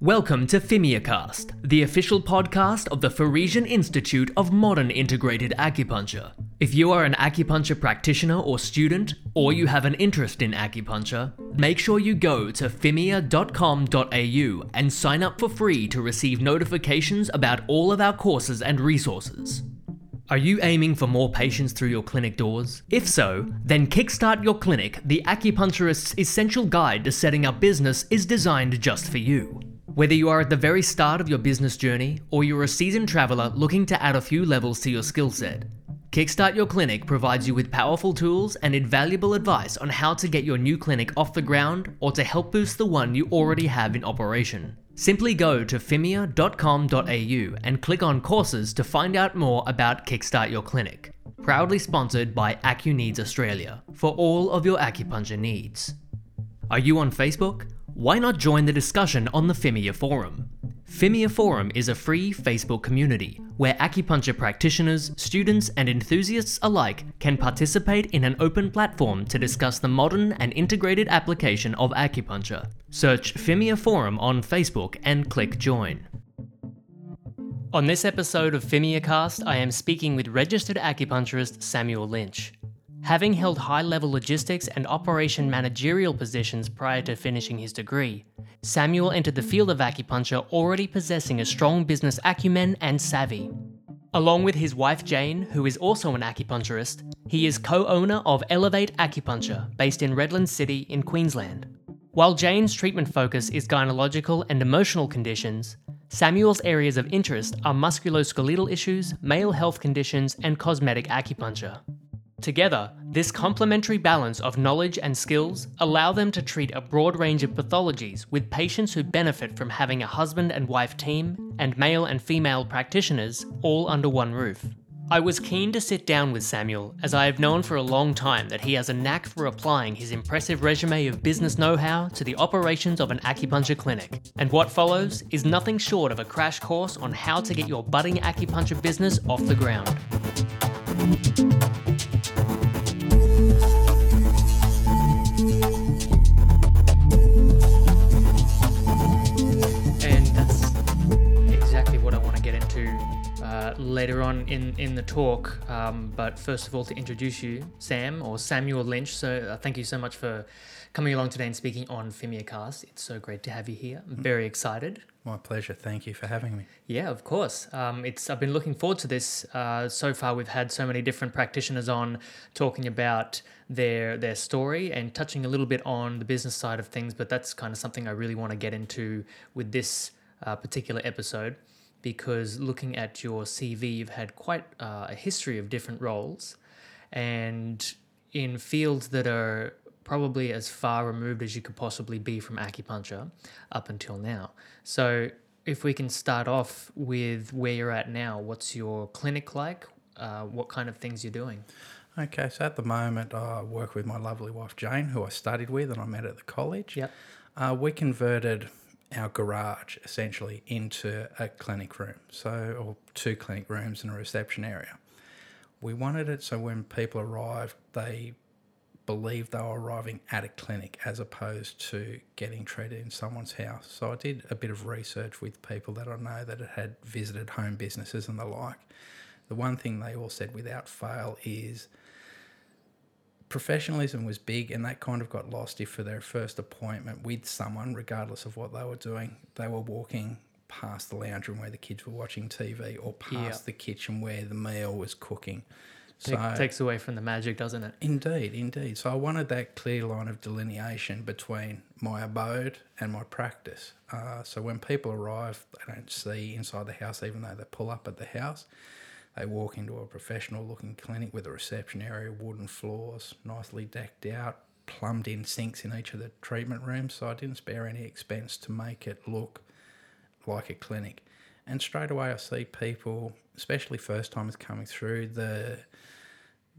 Welcome to FimiaCast, the official podcast of the Parisian Institute of Modern Integrated Acupuncture. If you are an acupuncture practitioner or student, or you have an interest in acupuncture, make sure you go to fimia.com.au and sign up for free to receive notifications about all of our courses and resources. Are you aiming for more patients through your clinic doors? If so, then Kickstart Your Clinic, the acupuncturist's essential guide to setting up business, is designed just for you. Whether you are at the very start of your business journey or you're a seasoned traveler looking to add a few levels to your skill set, Kickstart Your Clinic provides you with powerful tools and invaluable advice on how to get your new clinic off the ground or to help boost the one you already have in operation. Simply go to fimia.com.au and click on courses to find out more about Kickstart Your Clinic. Proudly sponsored by AcuNeeds Australia for all of your acupuncture needs. Are you on Facebook? Why not join the discussion on the Fimia Forum? Fimia Forum is a free Facebook community where acupuncture practitioners, students, and enthusiasts alike can participate in an open platform to discuss the modern and integrated application of acupuncture. Search Fimia Forum on Facebook and click join. On this episode of FimiaCast, I am speaking with registered acupuncturist Samuel Lynch. Having held high level logistics and operation managerial positions prior to finishing his degree, Samuel entered the field of acupuncture already possessing a strong business acumen and savvy. Along with his wife Jane, who is also an acupuncturist, he is co owner of Elevate Acupuncture, based in Redland City in Queensland. While Jane's treatment focus is gynecological and emotional conditions, Samuel's areas of interest are musculoskeletal issues, male health conditions, and cosmetic acupuncture. Together, this complementary balance of knowledge and skills allow them to treat a broad range of pathologies with patients who benefit from having a husband and wife team and male and female practitioners all under one roof. I was keen to sit down with Samuel as I have known for a long time that he has a knack for applying his impressive resume of business know how to the operations of an acupuncture clinic. And what follows is nothing short of a crash course on how to get your budding acupuncture business off the ground. Later on in, in the talk. Um, but first of all, to introduce you, Sam or Samuel Lynch. So uh, thank you so much for coming along today and speaking on FimiaCast. It's so great to have you here. I'm very excited. My pleasure. Thank you for having me. Yeah, of course. Um, it's I've been looking forward to this. Uh, so far, we've had so many different practitioners on talking about their their story and touching a little bit on the business side of things. But that's kind of something I really want to get into with this uh, particular episode because looking at your CV, you've had quite uh, a history of different roles, and in fields that are probably as far removed as you could possibly be from acupuncture up until now. So, if we can start off with where you're at now, what's your clinic like? Uh, what kind of things you're doing? Okay, so at the moment, I work with my lovely wife Jane, who I studied with and I met at the college. Yep. Uh, we converted our garage essentially into a clinic room, so or two clinic rooms and a reception area. We wanted it so when people arrived, they believed they were arriving at a clinic as opposed to getting treated in someone's house. So I did a bit of research with people that I know that had visited home businesses and the like. The one thing they all said without fail is professionalism was big and that kind of got lost if for their first appointment with someone, regardless of what they were doing, they were walking past the lounge room where the kids were watching TV or past Yeah. the kitchen where the meal was cooking. Take, takes away from the magic, doesn't it? Indeed, indeed. So I wanted that clear line of delineation between my abode and my practice. Uh, so when people arrive, they don't see inside the house, even though they pull up at the house. They walk into a professional looking clinic with a reception area, wooden floors, nicely decked out, plumbed in sinks in each of the treatment rooms. So I didn't spare any expense to make it look like a clinic. And straight away, I see people, especially first timers coming through, the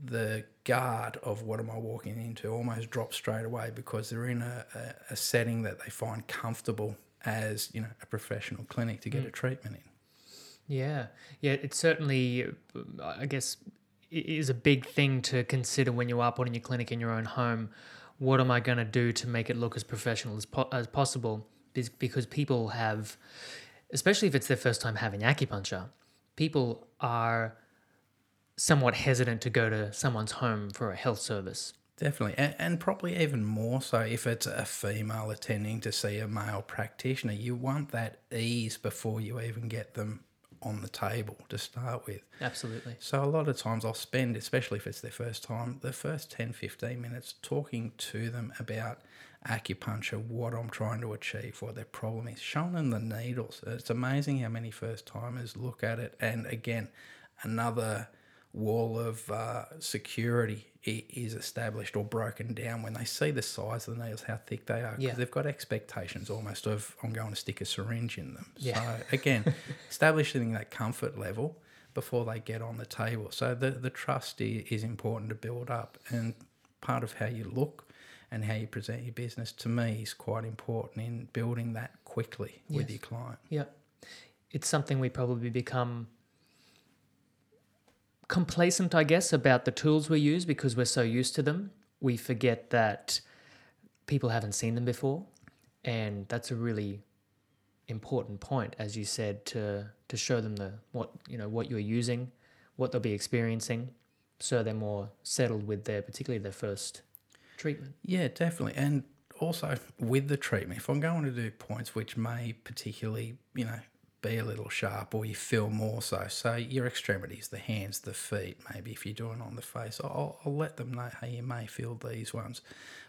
the guard of what am I walking into almost drops straight away because they're in a, a, a setting that they find comfortable as you know a professional clinic to get mm. a treatment in. Yeah, yeah. It certainly, uh, I guess, is a big thing to consider when you are putting your clinic in your own home. What am I going to do to make it look as professional as, po- as possible? Because people have, especially if it's their first time having acupuncture, people are somewhat hesitant to go to someone's home for a health service. Definitely, and, and probably even more so if it's a female attending to see a male practitioner. You want that ease before you even get them on the table to start with. Absolutely. So a lot of times I'll spend, especially if it's their first time, the first 10, 15 minutes talking to them about acupuncture, what I'm trying to achieve, what their problem is, showing them the needles. It's amazing how many first timers look at it. And again, another wall of uh, security is established or broken down when they see the size of the needles, how thick they are, because Yeah. they've got expectations almost of I'm going to stick a syringe in them. Yeah. So again, establishing that comfort level before they get on the table. So the the trust is important to build up, and part of how you look and how you present your business to me is quite important in building that quickly with your client. Yeah. It's something we probably become complacent, I guess, about the tools we use because we're so used to them. We forget that people haven't seen them before. And that's a really important point, as you said, to to show them the what you know what you're using, what they'll be experiencing, so they're more settled with their particularly their first treatment. Yeah, definitely. And also with the treatment, if I'm going to do points which may particularly, you know, be a little sharp or you feel more so, so your extremities, the hands, the feet, maybe if you're doing on the face, I'll, I'll let them know, hey, you may feel these ones.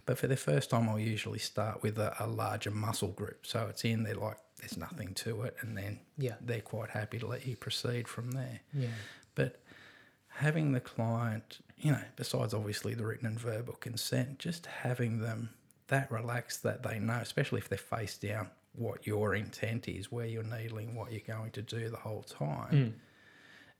But for the first time, I'll usually start with a, a larger muscle group. So it's in there like there's nothing to it. And then Yeah. they're quite happy to let you proceed from there. Yeah. But having the client, you know, besides obviously the written and verbal consent, just having them that relaxed that they know, especially if they're face down, what your intent is, where you're needling, what you're going to do the whole time. Mm.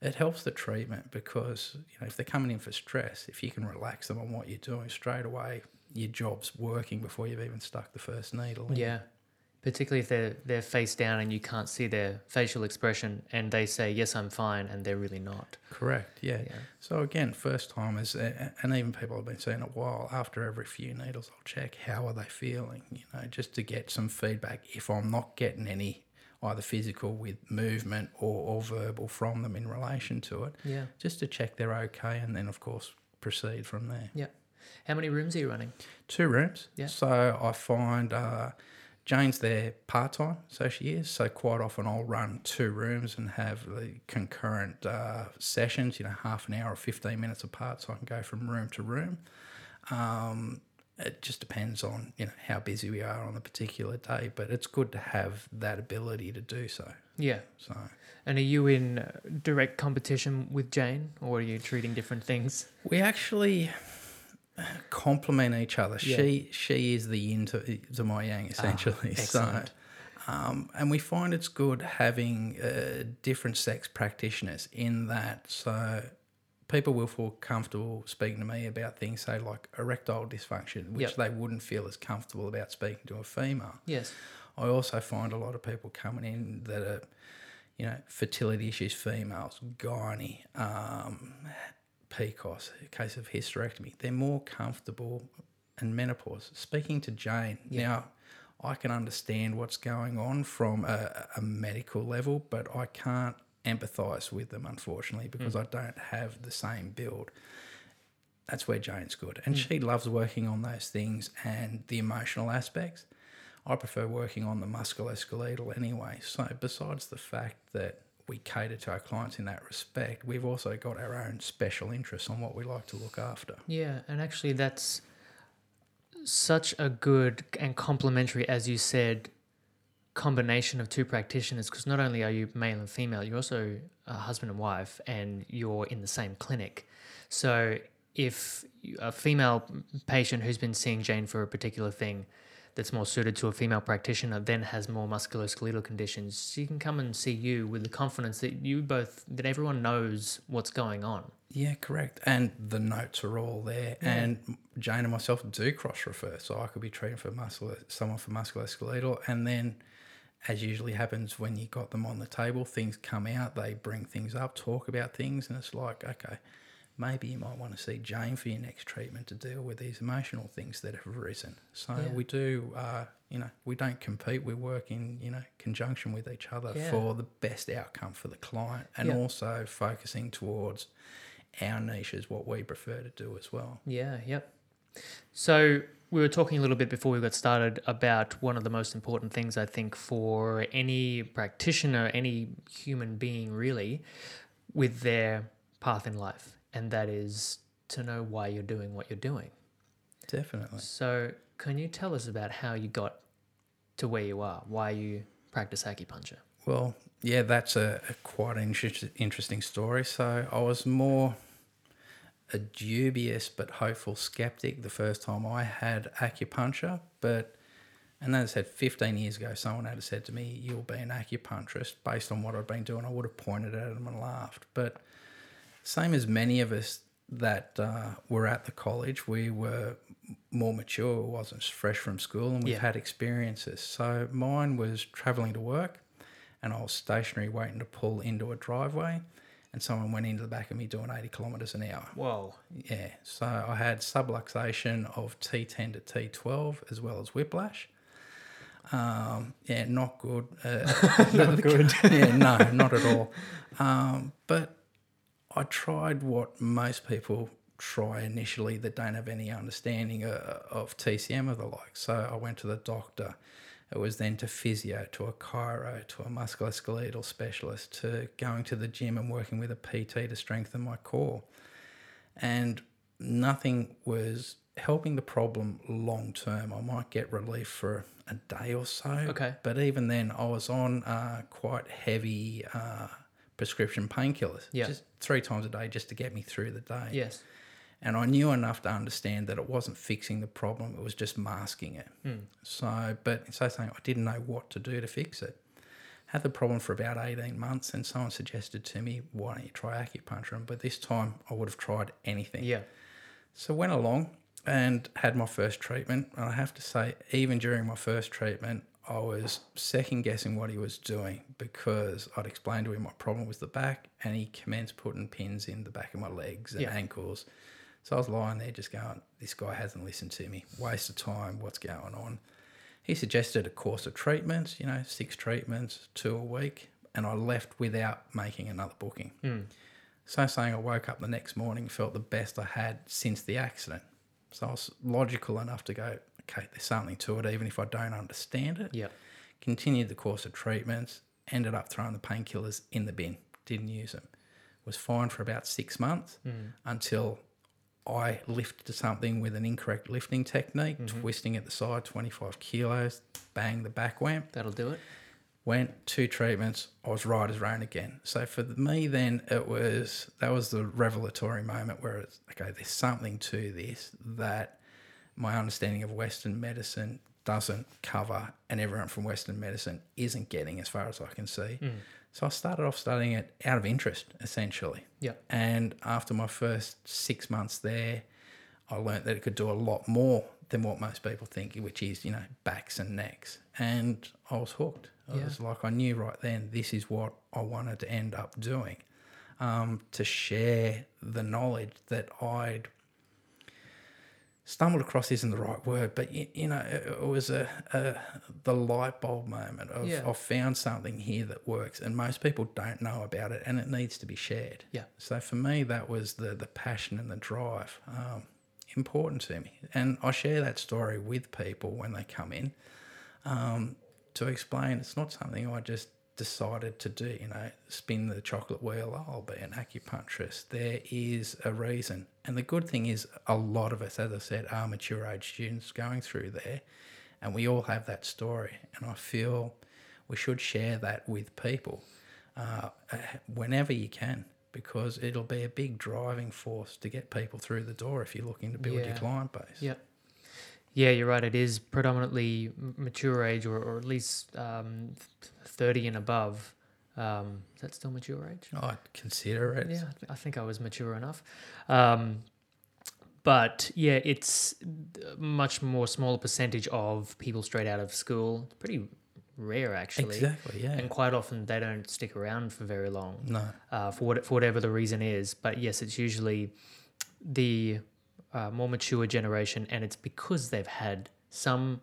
It helps the treatment because you know if they're coming in for stress, if you can relax them on what you're doing straight away, your job's working before you've even stuck the first needle. in. Yeah. Particularly if they're they're face down and you can't see their facial expression and they say, Yes, I'm fine and they're really not. Correct. Yeah. Yeah. So again, first timers and even people have been seeing a while. After every few needles, I'll check how are they feeling. You know, just to get some feedback. If I'm not getting any either physical with movement or, or verbal from them in relation to it, Yeah. just to check they're okay, and then of course proceed from there. Yeah. How many rooms are you running? Two rooms. Yeah. So I find uh, Jane's there part time, so she is. So quite often I'll run two rooms and have the concurrent uh, sessions. You know, half an hour or fifteen minutes apart, so I can go from room to room. Um, it just depends on you know how busy we are on the particular day, but it's good to have that ability to do so. Yeah. So And are you in uh, direct competition with Jane or are you treating different things? we actually complement each other. Yeah. She she is the yin to, to my yang essentially. so, excellent. um, and we find it's good having uh, different sex practitioners in that. So people will feel comfortable speaking to me about things, say like erectile dysfunction, which Yep. they wouldn't feel as comfortable about speaking to a female. Yes. I also find a lot of people coming in that are, you know, fertility issues, females, gynae, um, PCOS, a case of hysterectomy. They're more comfortable and menopause. Speaking to Jane now, I can understand what's going on from a, a medical level, but I can't empathise with them unfortunately because hmm. I don't have the same build that's where Jane's good. And hmm. she loves working on those things and the emotional aspects. I prefer working on the musculoskeletal anyway. So, besides the fact that we cater to our clients in that respect, we've also got our own special interests on what we like to look after. Yeah, and actually that's such a good and complementary, as you said, combination of two practitioners because not only are you male and female, you're also a husband and wife and you're in the same clinic. So if a female patient who's been seeing Jane for a particular thing that's more suited to a female practitioner then has more musculoskeletal conditions, she can come and see you with the confidence that you both, that everyone knows what's going on. Yeah, correct. And the notes are all there. And Jane and myself do cross refer. So I could be treating for muscular, someone for musculoskeletal. And then, as usually happens when you got them on the table, things come out, they bring things up, talk about things. And it's like, okay, maybe you might want to see Jane for your next treatment to deal with these emotional things that have arisen. So Yeah. we do, uh, you know, we don't compete. We work in, you know, conjunction with each other Yeah. for the best outcome for the client, and Yeah. also focusing towards our niches, what we prefer to do as well. Yeah, yep. So we were talking a little bit before we got started about one of the most important things I think for any practitioner, any human being really, with their path in life, and that is to know why you're doing what you're doing. Definitely. So can you tell us about how you got to where you are, why you practice acupuncture? Well, yeah, that's a, a quite an interest, interesting story. So I was more a dubious but hopeful skeptic the first time I had acupuncture. But, and as I said, 15 years ago, someone had said to me, You'll be an acupuncturist. Based on what I'd been doing, I would have pointed at them and laughed. But, same as many of us that uh, were at the college, we were more mature, wasn't fresh from school, and we've Yeah. had experiences. So mine was travelling to work, and I was stationary waiting to pull into a driveway, and someone went into the back of me doing 80 kilometres an hour. Whoa. Yeah, so I had subluxation of T10 to T12 as well as whiplash. Um, yeah, not good. Uh, not good. yeah, no, not at all. Um, but I tried what most people try initially that don't have any understanding uh, of TCM or the like. So I went to the doctor. It was then to physio, to a chiro, to a musculoskeletal specialist, to going to the gym and working with a PT to strengthen my core. And nothing was helping the problem long term. I might get relief for a day or so. Okay. But even then, I was on uh, quite heavy uh, prescription painkillers. Yeah. Just three times a day just to get me through the day. Yes. And I knew enough to understand that it wasn't fixing the problem, it was just masking it. Hmm. So, but so saying I didn't know what to do to fix it. Had the problem for about 18 months, and someone suggested to me, why don't you try acupuncture? But this time I would have tried anything. Yeah. So went along and had my first treatment. And I have to say, even during my first treatment, I was second guessing what he was doing because I'd explained to him my problem was the back, and he commenced putting pins in the back of my legs and Yeah. ankles. So I was lying there just going, this guy hasn't listened to me. Waste of time. What's going on? He suggested a course of treatments, you know, six treatments, two a week, and I left without making another booking. Hmm. So saying I woke up the next morning, felt the best I had since the accident. So I was logical enough to go, okay, there's something to it, even if I don't understand it. Yeah. Continued the course of treatments, ended up throwing the painkillers in the bin, didn't use them. Was fine for about six months hmm. until I lifted something with an incorrect lifting technique, mm-hmm. twisting at the side, 25 kilos, bang, the back went That'll do it. went two treatments i was right as rain again so for me then it was that was the revelatory moment where it's okay there's something to this that my understanding of western medicine doesn't cover and everyone from western medicine isn't getting as far as i can see so i started off studying it out of interest essentially Yeah. and after my first six months there, I learnt that it could do a lot more than what most people think, which is, you know, backs and necks. And I was hooked. I Yeah. was like, I knew right then this is what I wanted to end up doing. Um, to share the knowledge that I'd stumbled across isn't the right word, but you, you know, it, it was a, a the light bulb moment of Yeah. I've found something here that works, and most people don't know about it, and it needs to be shared. Yeah. So for me, that was the the passion and the drive um, important to me, and I share that story with people when they come in um, to explain it's not something I just decided to do. You know, spin the chocolate wheel. "Oh, I'll be an acupuncturist. There is a reason, and the good thing is, a lot of us, as I said, are mature age students going through there, and we all have that story. And I feel we should share that with people uh, uh, whenever you can. Because it'll be a big driving force to get people through the door if you're looking to build your client base. Yeah. Yeah, you're right. It is predominantly mature age, or, or at least um, thirty and above. Um, is that still mature age? I'd consider it. Yeah, I, th- I think I was mature enough. Um, but yeah, it's a much more smaller percentage of people straight out of school. It's pretty rare actually. Exactly, yeah. And quite often they don't stick around for very long. No. Uh, for what for whatever the reason is, but yes, it's usually the uh, more mature generation, and it's because they've had some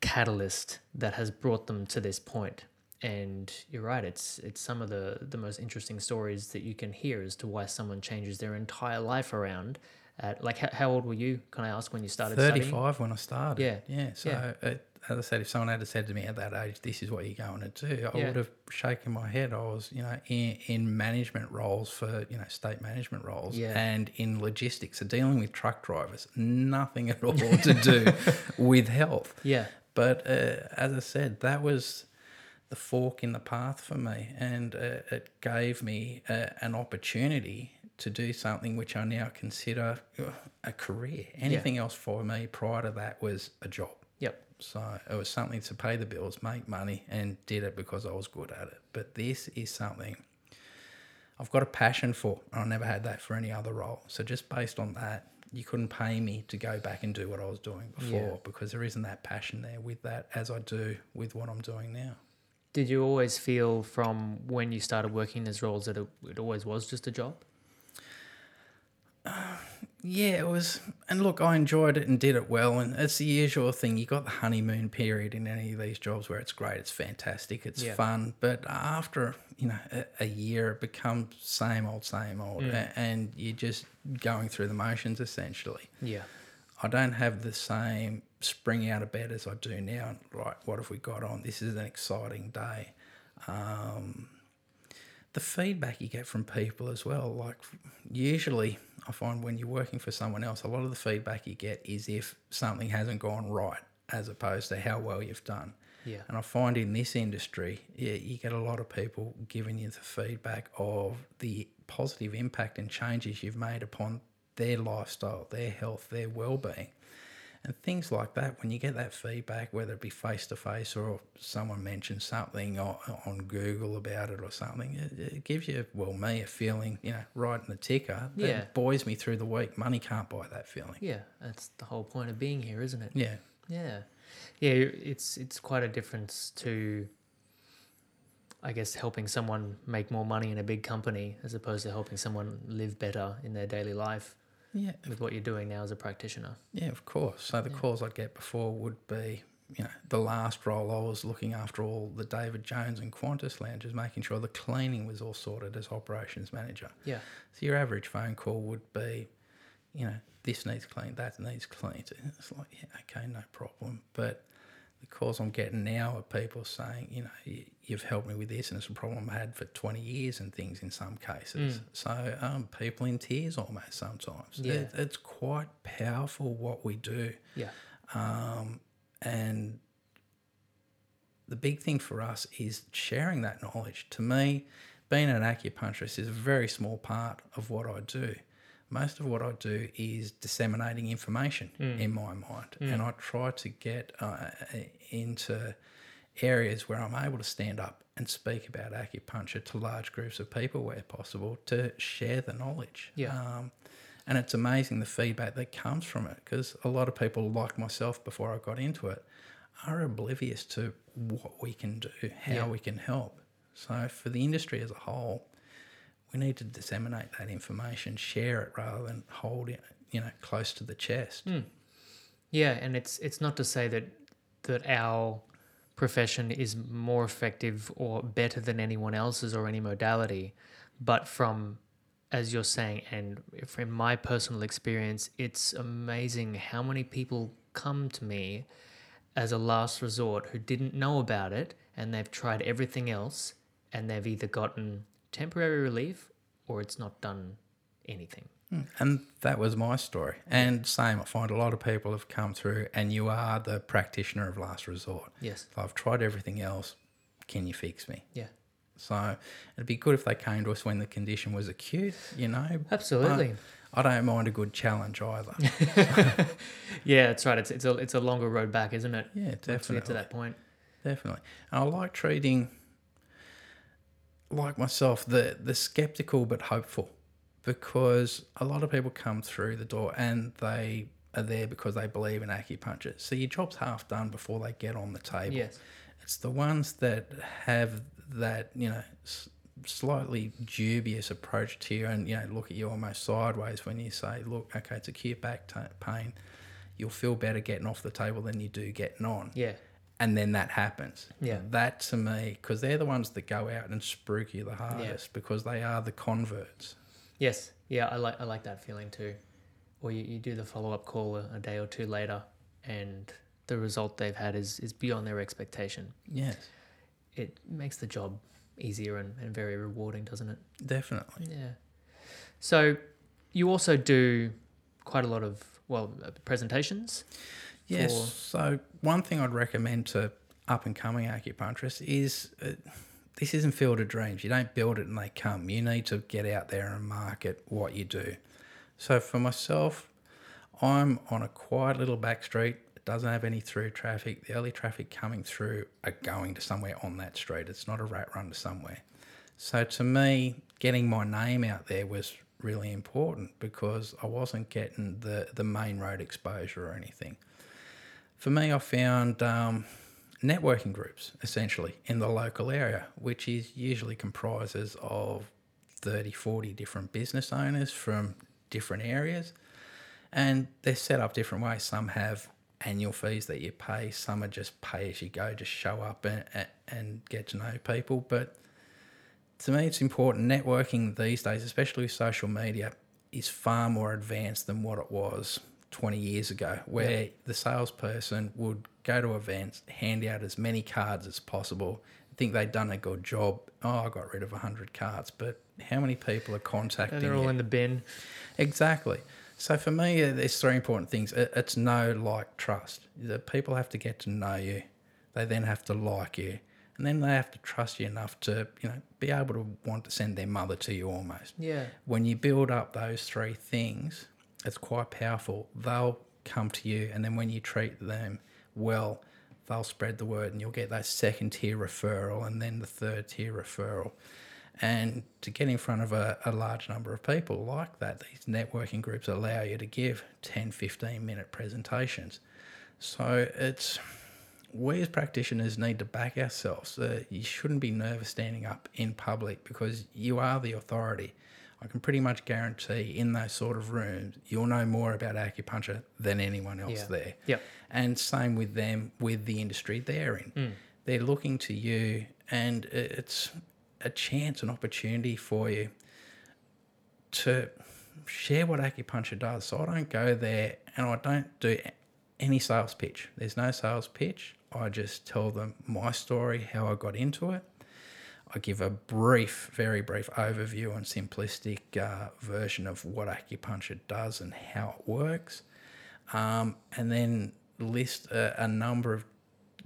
catalyst that has brought them to this point. And you're right; it's it's some of the the most interesting stories that you can hear as to why someone changes their entire life around. At like, how, how old were you? Can I ask when you started studying? 35 when I started. Yeah. Yeah. So, Yeah. It, as I said, if someone had said to me at that age, this is what you're going to do, I Yeah. would have shaken my head. I was, you know, in, in management roles for, you know, state management roles Yeah. and in logistics. So dealing with truck drivers, nothing at all to do with health. Yeah, But uh, as I said, that was the fork in the path for me, and uh, it gave me uh, an opportunity to do something which I now consider uh, a career. Anything else for me prior to that was a job. yep, So it was something to pay the bills, make money, and did it because I was good at it. But this is something I've got a passion for. and I never had that for any other role. So just based on that, you couldn't pay me to go back and do what I was doing before Yeah. because there isn't that passion there with that as I do with what I'm doing now. Did you always feel from when you started working in these roles that it, it always was just a job? Yeah, it was. And look, I enjoyed it and did it well. And it's the usual thing. You got the honeymoon period in any of these jobs where it's great, it's fantastic, it's Yeah. fun. But after you know a, a year, it becomes same old, same old, mm. a- and you're just going through the motions essentially. Yeah, I don't have the same spring out of bed as I do now. Right, what have we got on? This is an exciting day. Um, the feedback you get from people as well, like usually I find when you're working for someone else, a lot of the feedback you get is if something hasn't gone right, as opposed to how well you've done. yeah, And I find in this industry, yeah, you get a lot of people giving you the feedback of the positive impact and changes you've made upon their lifestyle, their health, their well-being. And things like that, when you get that feedback, whether it be face to face or someone mentions something on, on Google about it or something, it, it gives you, well, me, a feeling, you know, right in the ticker that Yeah. buoys me through the week. Money can't buy that feeling. yeah. That's the whole point of being here, isn't it? Yeah. Yeah, yeah. It's it's quite a difference to, I guess, helping someone make more money in a big company as opposed to helping someone live better in their daily life Yeah, with what you're doing now as a practitioner. Yeah, of course. So the calls I'd get before would be, you know, the last role I was looking after all the David Jones and Qantas lounges, making sure the cleaning was all sorted as operations manager. Yeah, So your average phone call would be, you know, this needs cleaned, that needs cleaned. And It's like, yeah, okay, no problem. But the calls I'm getting now are people saying, you know, "You- you've helped me with this, and it's a problem I had for 20 years and things in some cases. So um, people in tears almost sometimes. Yeah. It, it's quite powerful what we do. yeah, Um, and the big thing for us is sharing that knowledge. To me, being an acupuncturist is a very small part of what I do. Most of what I do is disseminating information in my mind, and I try to get uh, into areas where I'm able to stand up and speak about acupuncture to large groups of people where possible to share the knowledge. Yeah. Um, and it's amazing the feedback that comes from it because a lot of people, like myself before I got into it, are oblivious to what we can do, how Yeah. we can help. So, for the industry as a whole, we need to disseminate that information, share it rather than hold it, you know, close to the chest. Hmm. yeah. And it's it's not to say that that our profession is more effective or better than anyone else's or any modality, but from as you're saying, and from my personal experience, it's amazing how many people come to me as a last resort who didn't know about it and they've tried everything else and they've either gotten temporary relief or it's not done anything. Mm. And that was my story. And same, I find a lot of people have come through, and you are the practitioner of last resort. Yes. I've tried everything else. Can you fix me? Yeah. So it'd be good if they came to us when the condition was acute, you know. Absolutely. I don't mind a good challenge either. Yeah, that's right. It's it's a it's a longer road back, isn't it? Yeah, Once we get to that point. Definitely. And I like treating, like myself, the, the skeptical but hopeful because a lot of people come through the door and they are there because they believe in acupuncture. So your job's half done before they get on the table. Yes. It's the ones that have that, you know, s- slightly dubious approach to you and, you know, look at you almost sideways when you say, look, okay, it's acute back ta pain. You'll feel better getting off the table than you do getting on. Yeah. And then that happens. Yeah. That to me, because they're the ones that go out and spruik you the hardest because they are the converts. Yes. Yeah, I like I like that feeling too. Or you, you do the follow up call a, a day or two later and the result they've had is, is beyond their expectation. Yes, It makes the job easier and, and very rewarding, doesn't it? definitely. Yeah. So you also do quite a lot of well uh, presentations. Yes. for- So one thing I'd recommend to up and coming acupuncturists is uh, this isn't field of dreams. You don't build it and they come. You need to get out there and market what you do. So for myself, I'm on a quiet little back street. It doesn't have any through traffic. The only traffic coming through are going to somewhere on that street. It's not a rat run to somewhere. So to me, getting my name out there was really important because I wasn't getting the, the main road exposure or anything. For me, I found um, networking groups essentially in the local area, which is usually comprises of 30, 40 different business owners from different areas. And they're set up different ways. Some have annual fees that you pay, some are just pay as you go, just show up and, and- and get to know people. But to me, it's important. Networking these days, especially with social media, is far more advanced than what it was 20 years ago, where the salesperson would go to events, hand out as many cards as possible, think they'd done a good job. Oh, I got rid of 100 cards, but how many people are contacting They're all you? in the bin. Exactly. So for me, uh, there's three important things. It's know, like, trust. The people have to get to know you. They then have to like you, and then they have to trust you enough to, you know, be able to want to send their mother to you almost. Yeah. When you build up those three things, it's quite powerful. They'll come to you, and then when you treat them well, they'll spread the word, and you'll get that second tier referral, and then the third tier referral. And to get in front of a, a large number of people like that, these networking groups allow you to give 10, 15 minute presentations. So it's we as practitioners need to back ourselves. Uh, you shouldn't be nervous standing up in public because you are the authority. I can pretty much guarantee in those sort of rooms, you'll know more about acupuncture than anyone else Yeah. there. Yep. And same with them, with the industry they're in. Mm. They're looking to you, and it's a chance, an opportunity for you to share what acupuncture does. So I don't go there and I don't do any sales pitch. There's no sales pitch. I just tell them my story, how I got into it. I give a brief, very brief overview and simplistic uh, version of what acupuncture does and how it works, um, and then list a, a number of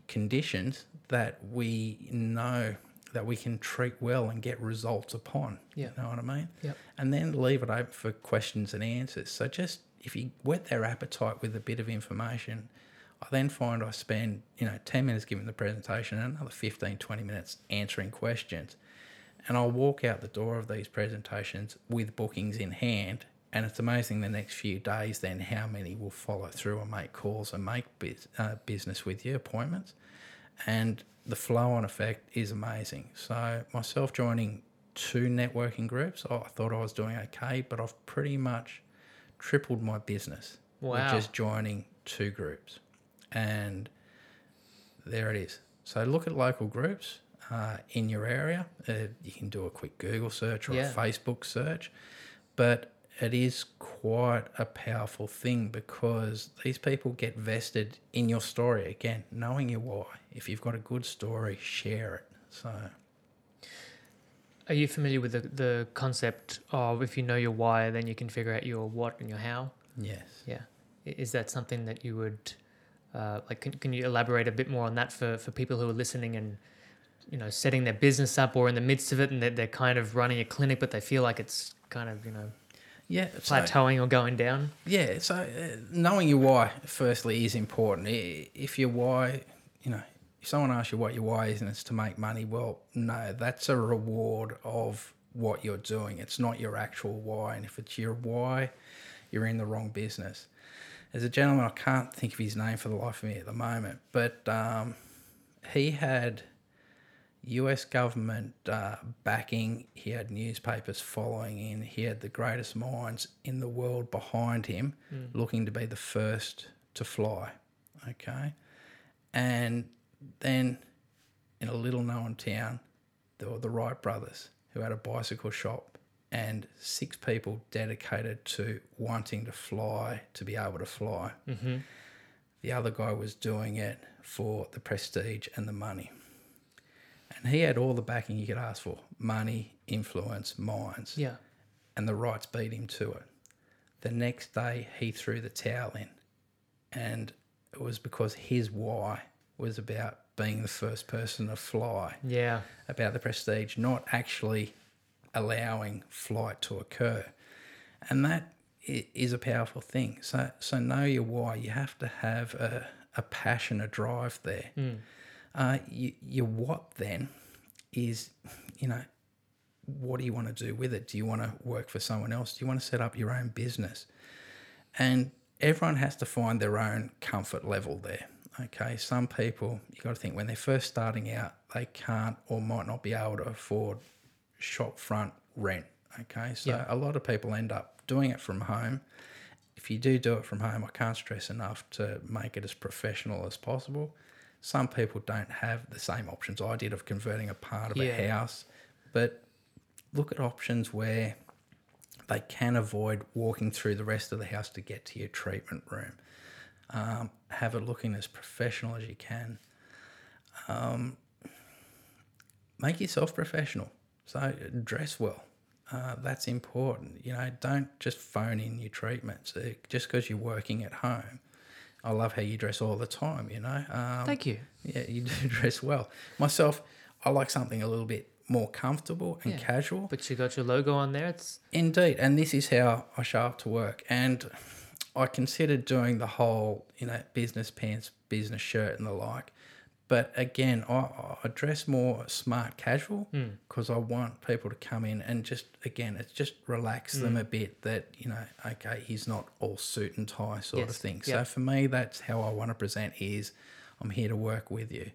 conditions that we know that we can treat well and get results upon. Yeah. You know what I mean? Yep. And then leave it open for questions and answers. So just if you whet their appetite with a bit of information, I then find I spend, you know, 10 minutes giving the presentation and another 15, 20 minutes answering questions. And I'll walk out the door of these presentations with bookings in hand. And it's amazing the next few days then how many will follow through and make calls and make bus uh, business with you, appointments. And the flow on effect is amazing. So, myself joining two networking groups, I thought I was doing okay, but I've pretty much tripled my business with just joining two groups. And there it is. So, look at local groups uh, in your area. Uh, you can do a quick Google search or Yeah. a Facebook search, but it is quite a powerful thing because these people get vested in your story again, knowing your why. If you've got a good story, share it. So, Are you familiar with the, the concept of if you know your why, then you can figure out your what and your how? yes. Yeah. Is that something that you would uh, like? Can, can you elaborate a bit more on that for, for people who are listening and you know setting their business up or in the midst of it and they're, they're kind of running a clinic, but they feel like it's kind of you know Yeah. So, plateauing or going down? Yeah, so uh, knowing your why, firstly, is important. If your why, you know, if someone asks you what your why is and it's to make money, well, no, that's a reward of what you're doing. It's not your actual why. And if it's your why, you're in the wrong business. There's a gentleman, I can't think of his name for the life of me at the moment, but um, he had US government uh, backing, he had newspapers following in, he had the greatest minds in the world behind him, looking to be the first to fly. Okay. And then in a little known town, there were the Wright brothers who had a bicycle shop and six people dedicated to wanting to fly, to be able to fly. Mm-hmm. The other guy was doing it for the prestige and the money. And he had all the backing you could ask for money, influence, minds. Yeah. And the Wrights beat him to it. The next day, he threw the towel in. And it was because his why was about being the first person to fly Yeah. about the prestige, not actually allowing flight to occur. And that is a powerful thing. So, so know your why. You have to have a, a passion, a drive there. Uh, you, your what then is, you know, what do you want to do with it? Do you want to work for someone else? Do you want to set up your own business? And everyone has to find their own comfort level there. Okay, some people you got to think when they're first starting out, they can't or might not be able to afford shop front rent. Okay, so Yeah. a lot of people end up doing it from home. If you do do it from home, I can't stress enough to make it as professional as possible. Some people don't have the same options I did of converting a part of Yeah. a house, but look at options where they can avoid walking through the rest of the house to get to your treatment room. Um, have it looking as professional as you can. Um, make yourself professional. So dress well. Uh, that's important. You know, don't just phone in your treatments uh, just because you're working at home. I love how you dress all the time. You know, um, Thank you. yeah, you do dress well. Myself, I like something a little bit more comfortable and Yeah. casual. But you got your logo on there. It's Indeed, and this is how I show up to work. And I considered doing the whole, you know, business pants, business shirt, and the like. But again, I, I dress more smart casual because I want people to come in and just, again, it's just relax them a bit that, you know, okay, he's not all suit and tie sort of thing. yeah. So for me, that's how I want to present is I'm here to work with you.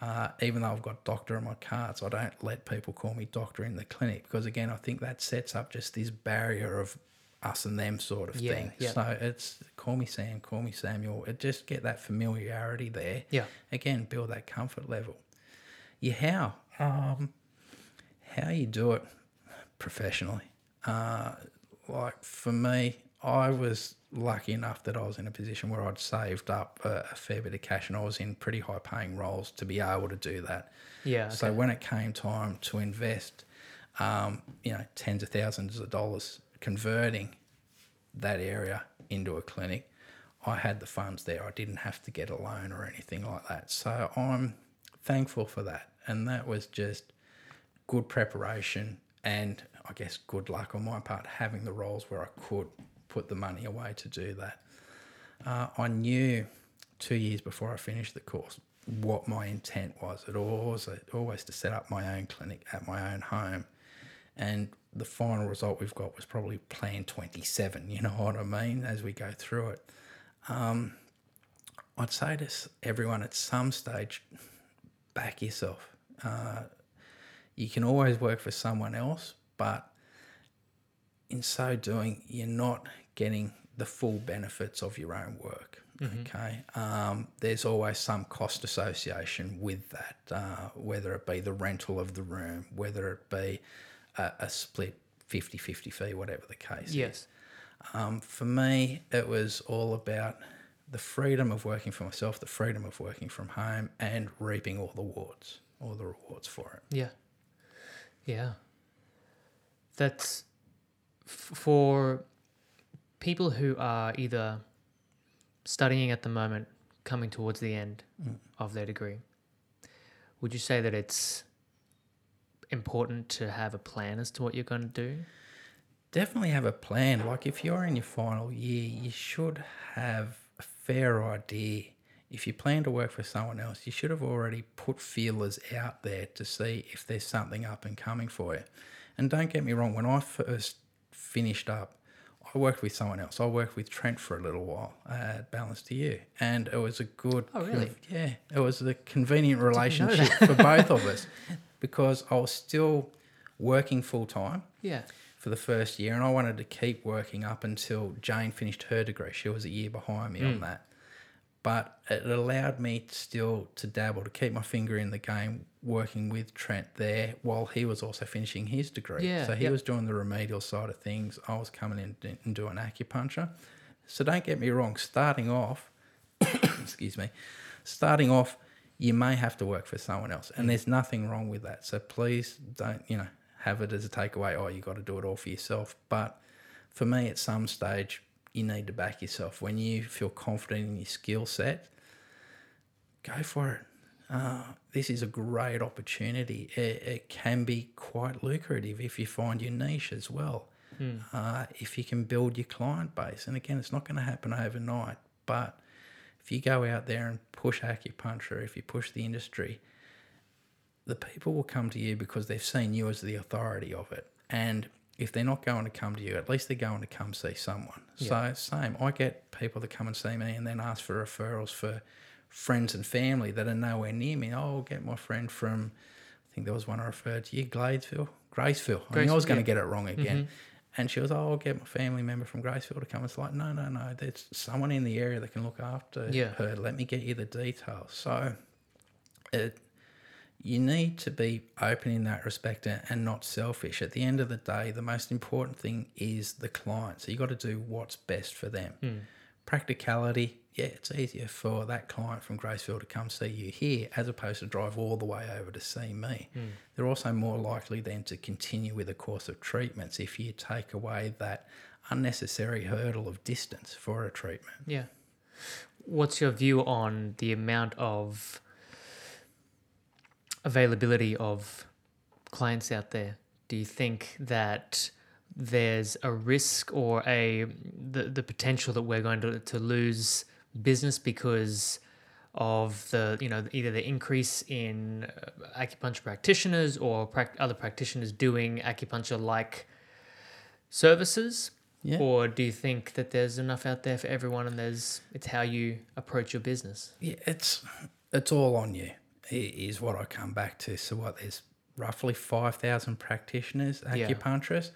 Uh, even though I've got doctor on my cards, I don't let people call me doctor in the clinic because, again, I think that sets up just this barrier of us and them sort of Yeah, thing. yeah. So it's call me Sam, call me Samuel. It just get that familiarity there. Yeah. Again, build that comfort level. You how? Um, how you do it professionally. Uh, like for me, I was lucky enough that I was in a position where I'd saved up a, a fair bit of cash and I was in pretty high paying roles to be able to do that. yeah. So when it came time to invest, um, you know, tens of thousands of dollars converting that area into a clinic, I had the funds there. I didn't have to get a loan or anything like that. So I'm thankful for that. And that was just good preparation and I guess good luck on my part having the roles where I could put the money away to do that. Uh, I knew two years before I finished the course what my intent was. It always always to set up my own clinic at my own home, and the final result we've got was probably Plan Twenty Seven. You know what I mean? As we go through it, um, I'd say to everyone at some stage, back yourself. Uh, you can always work for someone else, but in so doing, you're not getting the full benefits of your own work. Okay. Um, there's always some cost association with that, uh, whether it be the rental of the room, whether it be a, a split 50 50 fee, whatever the case is. yes. Um, for me, it was all about the freedom of working for myself, the freedom of working from home, and reaping all the rewards, all the rewards for it. Yeah. Yeah. That's f- for people who are either studying at the moment, coming towards the end of their degree. Would you say that it's important to have a plan as to what you're going to do? Definitely have a plan. Like if you're in your final year, you should have a fair idea. If you plan to work for someone else, you should have already put feelers out there to see if there's something up and coming for you. And don't get me wrong, when I first finished up, I worked with someone else. I worked with Trent for a little while uh, at Balance to You, and it was a good. Oh, really? yeah, it was a convenient relationship for both of us because I was still working full time Yeah. for the first year, and I wanted to keep working up until Jane finished her degree. She was a year behind me Hmm. on that, but it allowed me still to dabble, to keep my finger in the game, working with Trent there while he was also finishing his degree. Yeah, so he yep. was doing the remedial side of things. I was coming in and doing acupuncture. So don't get me wrong. Starting off, excuse me, starting off, you may have to work for someone else, and there's nothing wrong with that. So please don't, you know, have it as a takeaway. Oh, you got to do it all for yourself. But for me, at some stage, you need to back yourself. When you feel confident in your skill set, go for it. Uh, this is a great opportunity. It, it can be quite lucrative if you find your niche as well. Uh, if you can build your client base, and again, it's not going to happen overnight, but if you go out there and push acupuncture, if you push the industry, the people will come to you because they've seen you as the authority of it. And if they're not going to come to you, at least they're going to come see someone. So, same. I get people that come and see me and then ask for referrals for friends and family that are nowhere near me. Oh, I'll get my friend from, I think there was one I referred to you, Gladesville, Graceville. I knew I was going yeah. to get it wrong again. Mm-hmm. And she was, oh, I'll get my family member from Graceville to come. It's like, no, no, no. There's someone in the area that can look after Yeah. her. Let me get you the details. So, it, you need to be open in that respect and and not selfish. At the end of the day, the most important thing is the client. So you got to do what's best for them. Hmm. Practicality, yeah, it's easier for that client from Graceville to come see you here as opposed to drive all the way over to see me. Hmm. They're also more likely then to continue with a course of treatments if you take away that unnecessary hurdle of distance for a treatment. Yeah. What's your view on the amount of availability of clients out there? Do you think that there's a risk or a the, the potential that we're going to, to lose business because of the you know either the increase in uh, acupuncture practitioners or other practitioners doing acupuncture like services Yeah. or do you think that there's enough out there for everyone and there's it's how you approach your business? Yeah, it's it's all on you. Is what I come back to. So what? There's roughly five thousand practitioners, Yeah. acupuncturists,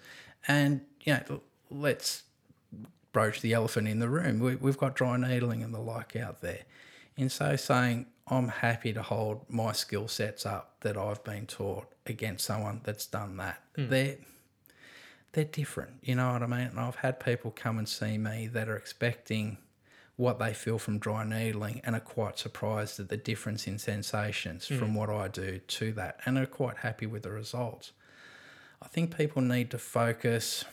and you know, let's broach the elephant in the room. We, we've got dry needling and the like out there. And so saying, I'm happy to hold my skill sets up that I've been taught against someone that's done that. Hmm. They're they're different. You know what I mean? And I've had people come and see me that are expecting what they feel from dry needling and are quite surprised at the difference in sensations hmm. from what I do to that and are quite happy with the results. I think people need to focus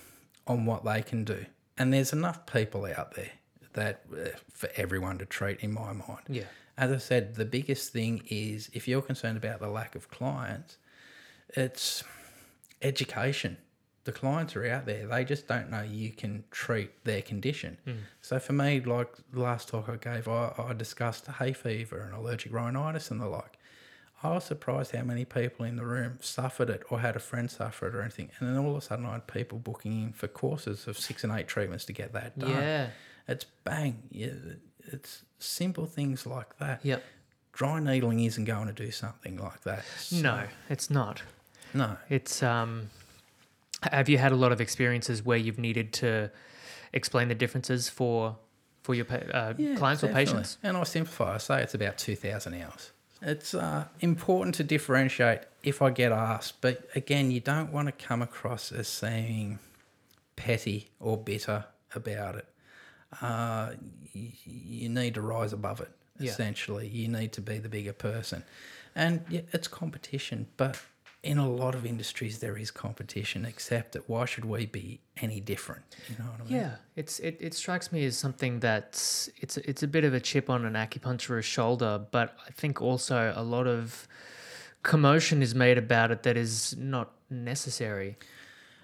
on what they can do. And there's enough people out there that uh, for everyone to treat in my mind. Yeah. As I said, the biggest thing is if you're concerned about the lack of clients, it's education. The clients are out there. They just don't know you can treat their condition. So for me, like the last talk I gave, I, I discussed hay fever and allergic rhinitis and the like. I was surprised how many people in the room suffered it or had a friend suffer it or anything. And then all of a sudden I had people booking in for courses of six and eight treatments to get that done. Yeah. It's bang. Yeah, it's simple things like that. Yep. Dry needling isn't going to do something like that. So- No, it's not. No. It's um have you had a lot of experiences where you've needed to explain the differences for for your uh, clients or patients? And I simplify. I say it's about 2,000 hours. It's uh, important to differentiate if I get asked, but again, you don't want to come across as seeming petty or bitter about it. Uh, you, you need to rise above it, Yeah. essentially. You need to be the bigger person. And yeah, it's competition, but in a lot of industries, there is competition, except that why should we be any different? You know what I mean? Yeah, it's it, it strikes me as something that's it's it's a bit of a chip on an acupuncturist's shoulder, but I think also a lot of commotion is made about it that is not necessary.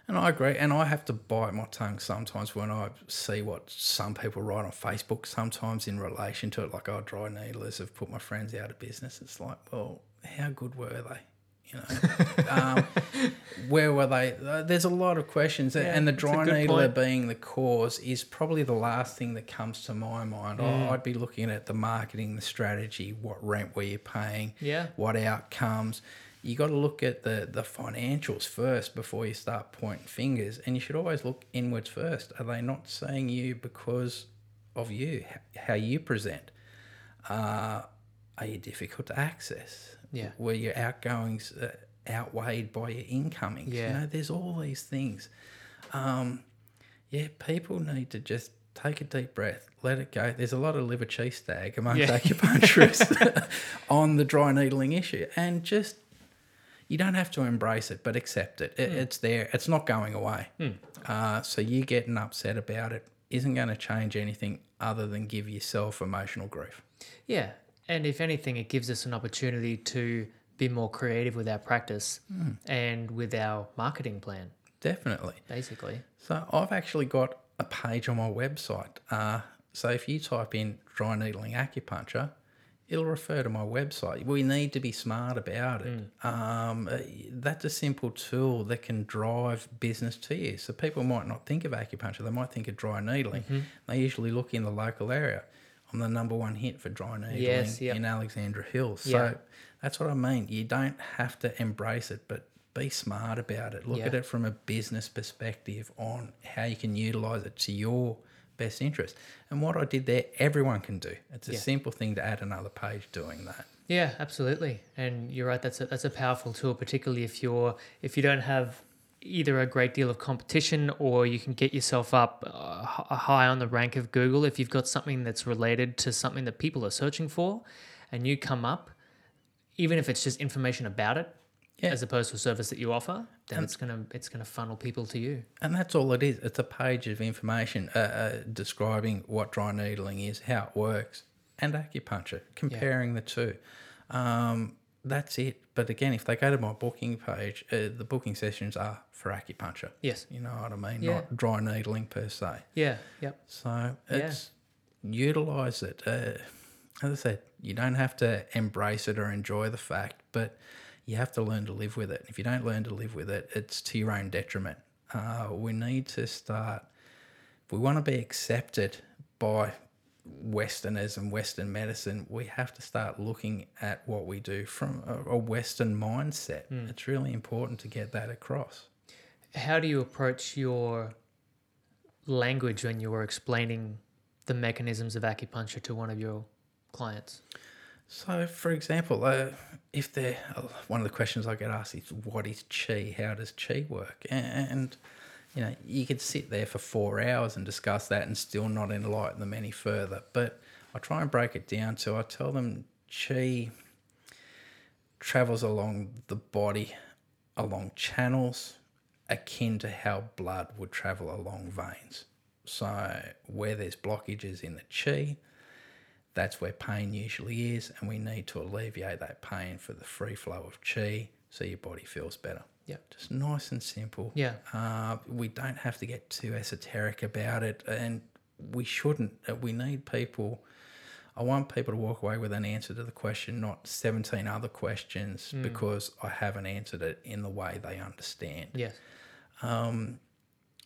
And I agree. And I have to bite my tongue sometimes when I see what some people write on Facebook, sometimes in relation to it, like, oh, dry needlers have put my friends out of business. It's like, well, how good were they? You know, um, where were they? Uh, There's a lot of questions, Yeah, and the dry good needler point. being the cause is probably the last thing that comes to my mind. Mm. I'd be looking at the marketing, the strategy, what rent were you paying, Yeah. what outcomes. You got to look at the the financials first before you start pointing fingers, and you should always look inwards first. Are they not seeing you because of you, how you present? Uh, are you difficult to access? Yeah. Were your outgoings uh, outweighed by your incomings? Yeah. You know, there's all these things. Um, yeah, people need to just take a deep breath, let it go. There's a lot of liver chi stag amongst Yeah. acupuncturists on the dry needling issue, and just you don't have to embrace it, but accept it. It It's there. It's not going away. Uh, so you getting upset about it isn't going to change anything other than give yourself emotional grief. Yeah. And if anything, it gives us an opportunity to be more creative with our practice Hmm. and with our marketing plan, Definitely. basically. So I've actually got a page on my website. Uh, so if you type in dry needling acupuncture, it'll refer to my website. We need to be smart about it. Um, uh, that's a simple tool that can drive business to you. So people might not think of acupuncture; they might think of dry needling. They usually look in the local area. I'm the number one hit for dry needling Yes, yep. in Alexandra Hills. So that's what I mean. You don't have to embrace it, but be smart about it. Look Yeah. at it from a business perspective on how you can utilize it to your best interest. And what I did there, everyone can do. It's a simple thing to add another page doing that. Yeah, absolutely. And you're right. That's a, that's a powerful tool, particularly if you're if you don't have either a great deal of competition or you can get yourself up uh, high on the rank of Google. If you've got something that's related to something that people are searching for, and you come up, even if it's just information about it, Yeah. as opposed to a service that you offer, then it's gonna it's gonna funnel people to you. And that's all it is. It's a page of information uh, uh, describing what dry needling is, how it works, and acupuncture, comparing the two. Um, that's it. But again, if they go to my booking page, uh, the booking sessions are for acupuncture. Yes. You know what I mean? Yeah. Not dry needling per se. Yeah. Yep. So it's utilize it. Uh, as I said, you don't have to embrace it or enjoy the fact, but you have to learn to live with it. If you don't learn to live with it, it's to your own detriment. Uh, we need to start. If we want to be accepted by Westerners and Western medicine, we have to start looking at what we do from a, Western mindset. It's really important to get that across. How do you approach your language when you are explaining the mechanisms of acupuncture to one of your clients? So, for example, uh, if they're uh, one of the questions I get asked is, "What is chi? How does chi work?" And you know, you could sit there for four hours and discuss that, and still not enlighten them any further. But I try and break it down. So I tell them chi travels along the body, along channels, akin to how blood would travel along veins. So where there's blockages in the chi, that's where pain usually is, and we need to alleviate that pain for the free flow of chi so your body feels better. Yeah. Just nice and simple. Yeah. Uh, we don't have to get too esoteric about it, and we shouldn't. Uh, We need people. I want people to walk away with an answer to the question, not 17 other questions, because I haven't answered it in the way they understand Yes.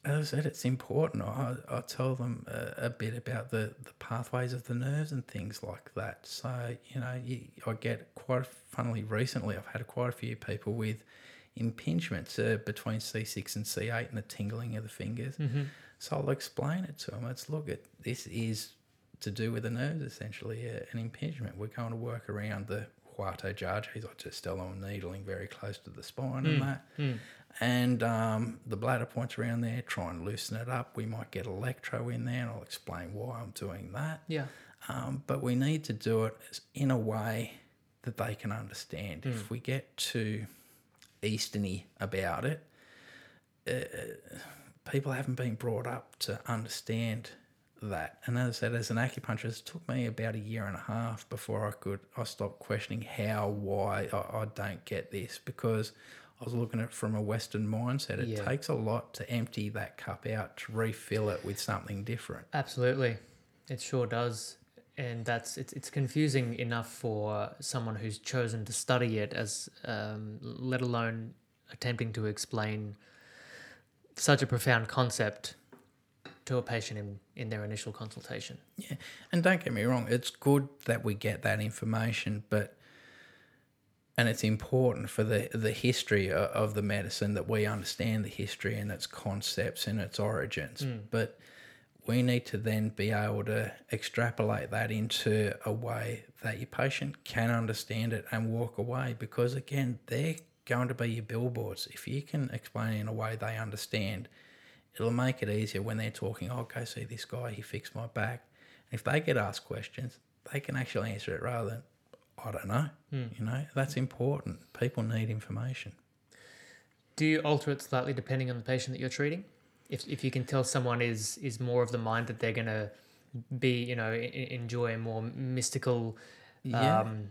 as I said, it's important. I, I tell them a, a bit about the, the pathways of the nerves and things like that. So, you know, you, I get quite, funnily recently, I've had quite a few people with impingements uh, between C6 and C8 and the tingling of the fingers. So I'll explain it to them. It's look, it, this is to do with the nerves, essentially, uh, an impingement. We're going to work around the Huatuo Jiajis. Tell them needling very close to the spine and that and um, the bladder points around there, try and loosen it up. We might get electro in there, and I'll explain why I'm doing that. Yeah. Um, but we need to do it in a way that they can understand. If we get too easterny about it, uh, people haven't been brought up to understand that. And as I said, as an acupuncturist, it took me about a year and a half before I could I stopped questioning how, why I, I don't get this because I was looking at it from a Western mindset. It Yeah. takes a lot to empty that cup out to refill it with something different. Absolutely, it sure does, and that's it's it's confusing enough for someone who's chosen to study it as, um, let alone attempting to explain such a profound concept to a patient in, in their initial consultation. Yeah, and don't get me wrong, it's good that we get that information, but and it's important for the the history of, of the medicine that we understand the history and its concepts and its origins. But we need to then be able to extrapolate that into a way that your patient can understand it and walk away because again they're going to be your billboards. If you can explain it in a way they understand it'll make it easier when they're talking oh go see this guy he fixed my back. If they get asked questions they can actually answer it rather than i don't know hmm. you know? That's important. People need information. Do you alter it slightly depending on the patient that you're treating? If, if you can tell someone is is more of the mind that they're going to be, you know, enjoy a more mystical Yeah. um,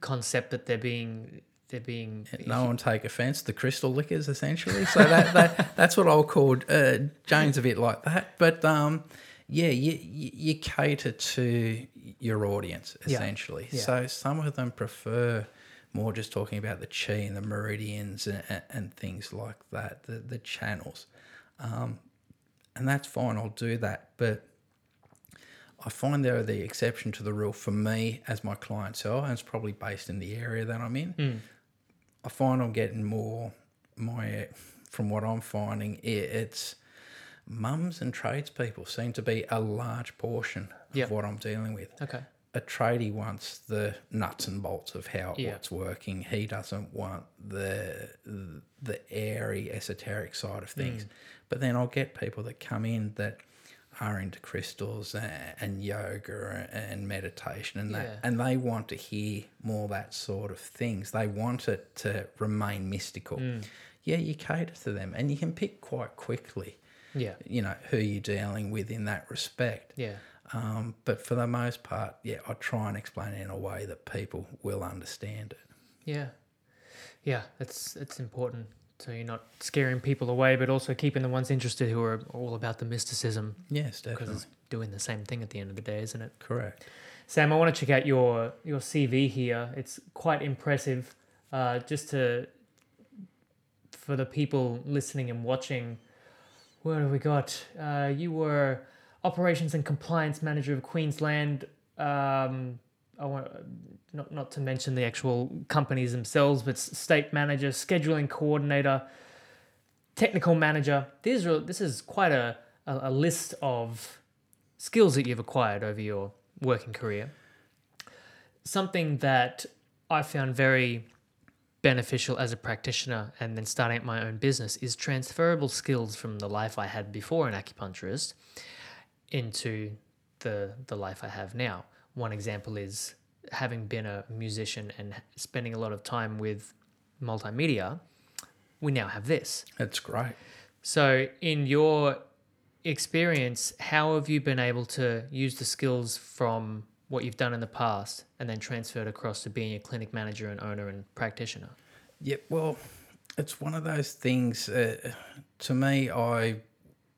concept that they're being they're being no one take offense the crystal liquors essentially so that, that that's what i'll call uh, jane's a bit like that but um yeah you, you cater to your audience Yeah. essentially Yeah. so some of them prefer more just talking about the chi and the meridians and, and, and things like that the, the channels um, and that's fine i'll do that but I find they're the exception to the rule for me as my clientele, and it's probably based in the area that I'm in. I find I'm getting more my from what I'm finding it, it's mums and tradespeople seem to be a large portion of Yep. what I'm dealing with. okay. A tradie wants the nuts and bolts of how Yeah. what's working. He doesn't want the the airy esoteric side of things. Mm. But then I'll get people that come in that are into crystals and, and yoga and meditation and that Yeah. and they want to hear more that sort of things. They want it to remain mystical. Mm. Yeah, you cater to them and you can pick quite quickly, Yeah. you know, who you're dealing with in that respect. Yeah. Um, but for the most part, yeah, I try and explain it in a way that people will understand it. Yeah. Yeah, it's it's important. So you're not scaring people away, but also keeping the ones interested who are all about the mysticism Yes, definitely. because it's doing the same thing at the end of the day, isn't it? Correct. Sam, I want to check out your your CV here. It's quite impressive. Uh, just to for the people listening and watching, what have we got? Uh, you were operations and compliance manager of Queensland. Um, I want uh, not not to mention the actual companies themselves, but state manager, scheduling coordinator, technical manager. These are this is quite a, a, a list of skills that you've acquired over your working career. Something that I found very beneficial as a practitioner and then starting up my own business is transferable skills from the life I had before an acupuncturist into the the life I have now. One example is having been a musician and spending a lot of time with multimedia, we now have this. That's great. So, in your experience, how have you been able to use the skills from what you've done in the past and then transfer it across to being a clinic manager and owner and practitioner? Yeah, well, it's one of those things. Uh, to me, I,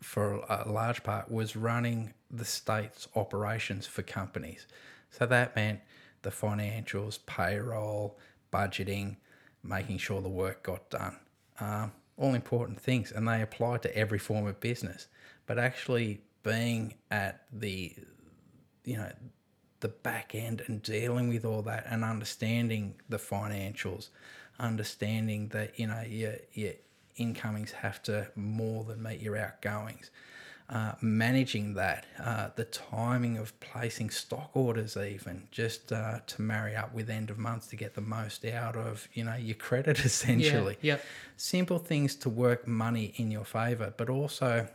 for a large part, was running the state's operations for companies. So that meant the financials, payroll, budgeting, making sure the work got done. Um, all important things, and they apply to every form of business. But actually, being at the, you know, the back end and dealing with all that and understanding the financials, understanding that you know your your incomings have to more than meet your outgoings. Uh, managing that, uh, the timing of placing stock orders, even just uh, to marry up with end of month to get the most out of you know your credit essentially Yeah. simple things to work money in your favor, but also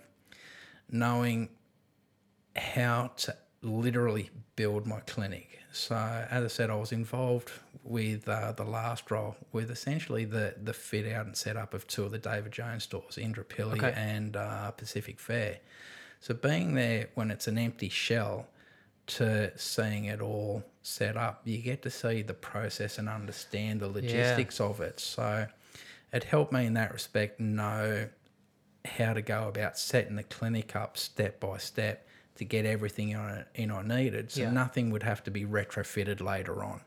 knowing how to literally build my clinic. So, as I said, I was involved with uh, the last role with essentially the, the fit out and setup of two of the David Jones stores, Indooroopilly Okay. and uh, Pacific Fair. So, being there when it's an empty shell to seeing it all set up, you get to see the process and understand the logistics of it. So, it helped me in that respect know how to go about setting the clinic up step by step to get everything in, I- in I needed. So Yeah. nothing would have to be retrofitted later on.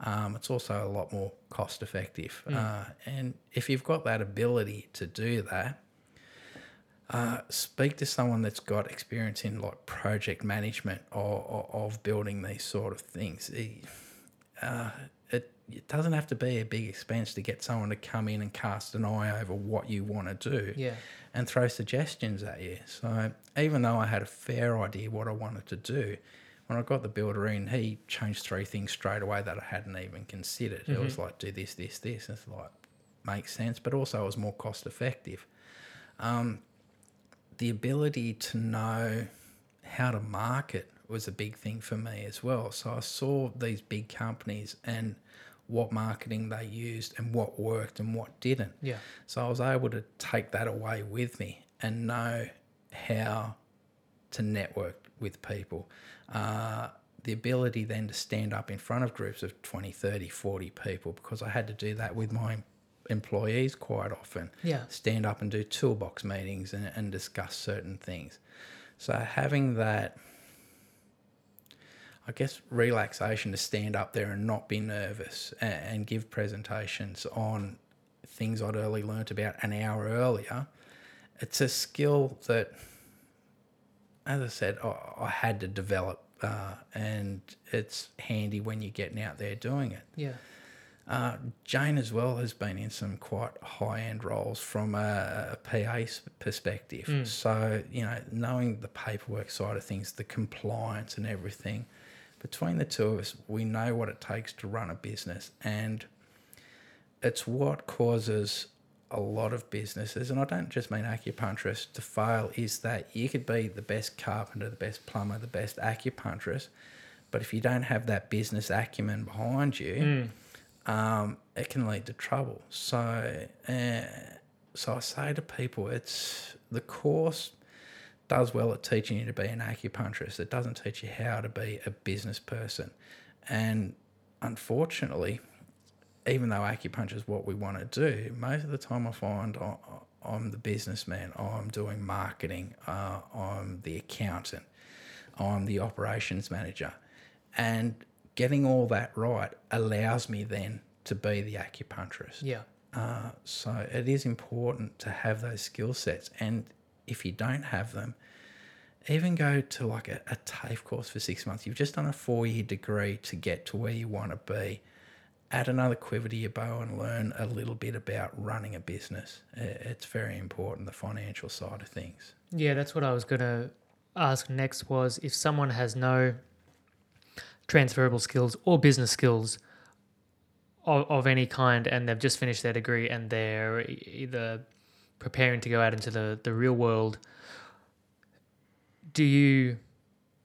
Um, it's also a lot more cost effective. Uh, and if you've got that ability to do that, uh, speak to someone that's got experience in like project management or, of building these sort of things. Uh, it, doesn't have to be a big expense to get someone to come in and cast an eye over what you want to do Yeah. and throw suggestions at you. So even though I had a fair idea what I wanted to do, when I got the builder in, he changed three things straight away that I hadn't even considered. It was like do this, this, this. It's like makes sense, but also it was more cost effective. Um, the ability to know how to market was a big thing for me as well. So I saw these big companies and what marketing they used and what worked and what didn't. Yeah. So I was able to take that away with me and know how to network with people. Uh, the ability then to stand up in front of groups of 20, 30, 40 people because I had to do that with my employees quite often. Yeah. Stand up and do toolbox meetings and, and discuss certain things. So having that, I guess, relaxation to stand up there and not be nervous and, and give presentations on things I'd early learnt about an hour earlier. It's a skill that, as I said, I, I had to develop, uh, and it's handy when you're getting out there doing it. Yeah. Uh, Jane as well has been in some quite high end roles from a, a PA perspective. So, you know, knowing the paperwork side of things, the compliance and everything, between the two of us, we know what it takes to run a business. And it's what causes a lot of businesses, and I don't just mean acupuncturists, to fail is that you could be the best carpenter, the best plumber, the best acupuncturist, but if you don't have that business acumen behind you, um, it can lead to trouble. So, uh, so I say to people, it's the course does well at teaching you to be an acupuncturist. It doesn't teach you how to be a business person, and unfortunately, even though acupuncture is what we want to do, most of the time I find I'm the businessman. I'm doing marketing. Uh, I'm the accountant. I'm the operations manager, and getting all that right allows me then to be the acupuncturist. Yeah. Uh, so it is important to have those skill sets. And if you don't have them, even go to like a, a TAFE course for six months. You've just done a four year degree to get to where you want to be. Add another quiver to your bow and learn a little bit about running a business. It's very important, the financial side of things. Yeah, that's what I was going to ask next was if someone has no transferable skills or business skills of, of any kind and they've just finished their degree and they're either preparing to go out into the, the real world, do you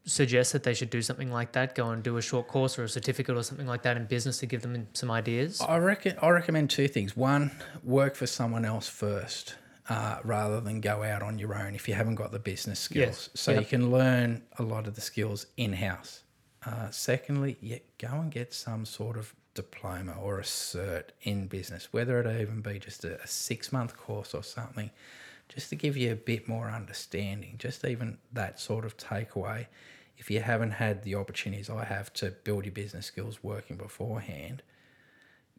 suggest that they should do something like that? Go and do a short course or a certificate or something like that in business to give them some ideas? I reckon I recommend two things. One, work for someone else first, uh, rather than go out on your own if you haven't got the business skills. Yes. So Yep. you can learn a lot of the skills in house. Uh, secondly, yeah, go and get some sort of diploma or a cert in business, whether it even be just a, a six month course or something, just to give you a bit more understanding. Just even that sort of takeaway. If you haven't had the opportunities I have to build your business skills working beforehand,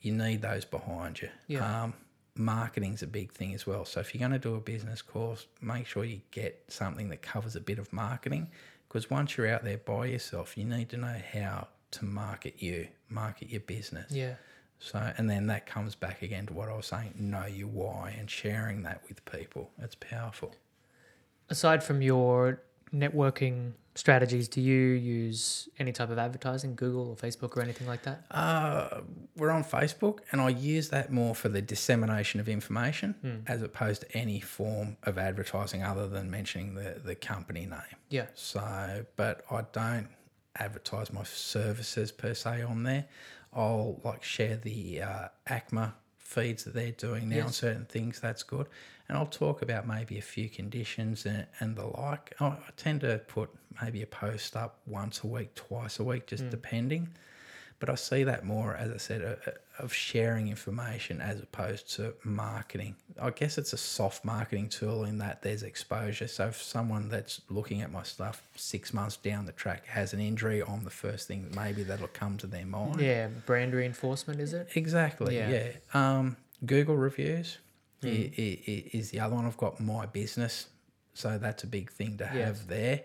you need those behind you. Yeah. Um, marketing's a big thing as well. So if you're going to do a business course, make sure you get something that covers a bit of marketing because once you're out there by yourself, you need to know how to market you, market your business. Yeah. So and then that comes back again to what I was saying, know your why and sharing that with people. It's powerful. Aside from your networking strategies, do you use any type of advertising, Google or Facebook or anything like that? Uh, we're on Facebook, and I use that more for the dissemination of information as opposed to any form of advertising other than mentioning the, the company name. Yeah. So, but I don't advertise my services per se on there. I'll like share the uh, AACMA feeds that they're doing now on Yes. certain things. That's good. And I'll talk about maybe a few conditions and, and the like. I, I tend to put maybe a post up once a week, twice a week, just depending. But I see that more, as I said, of sharing information as opposed to marketing. I guess it's a soft marketing tool in that there's exposure. So if someone that's looking at my stuff six months down the track has an injury, I'm the first thing maybe that'll come to their mind. Yeah, brand reinforcement, is it? Exactly. Yeah. Yeah. Um, Google reviews i- is the other one. I've got my business, so that's a big thing to have there.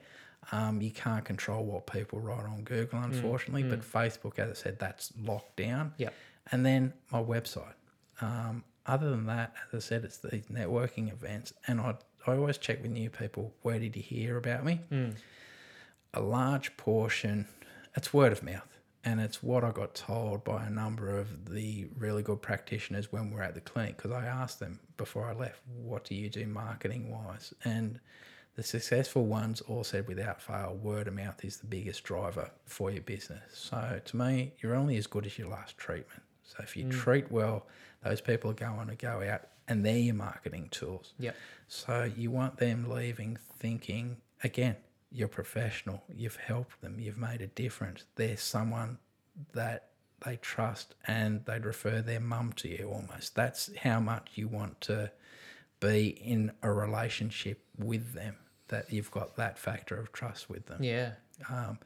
Um, you can't control what people write on Google, unfortunately, but Facebook, as I said, that's locked down. Yep. And then my website. Um, other than that, as I said, it's these networking events, and I I always check with new people. Where did you hear about me? a large portion, it's word of mouth. And it's what I got told by a number of the really good practitioners when we're at the clinic. Because I asked them before I left, what do you do marketing wise? And the successful ones all said without fail, word of mouth is the biggest driver for your business. So to me, you're only as good as your last treatment. So if you mm. treat well, those people are going to go out and they're your marketing tools. Yep. So you want them leaving thinking, again, you're professional, you've helped them, you've made a difference. They're someone that they trust and they'd refer their mum to you almost. That's how much you want to be in a relationship with them, that you've got that factor of trust with them. Yeah. Um,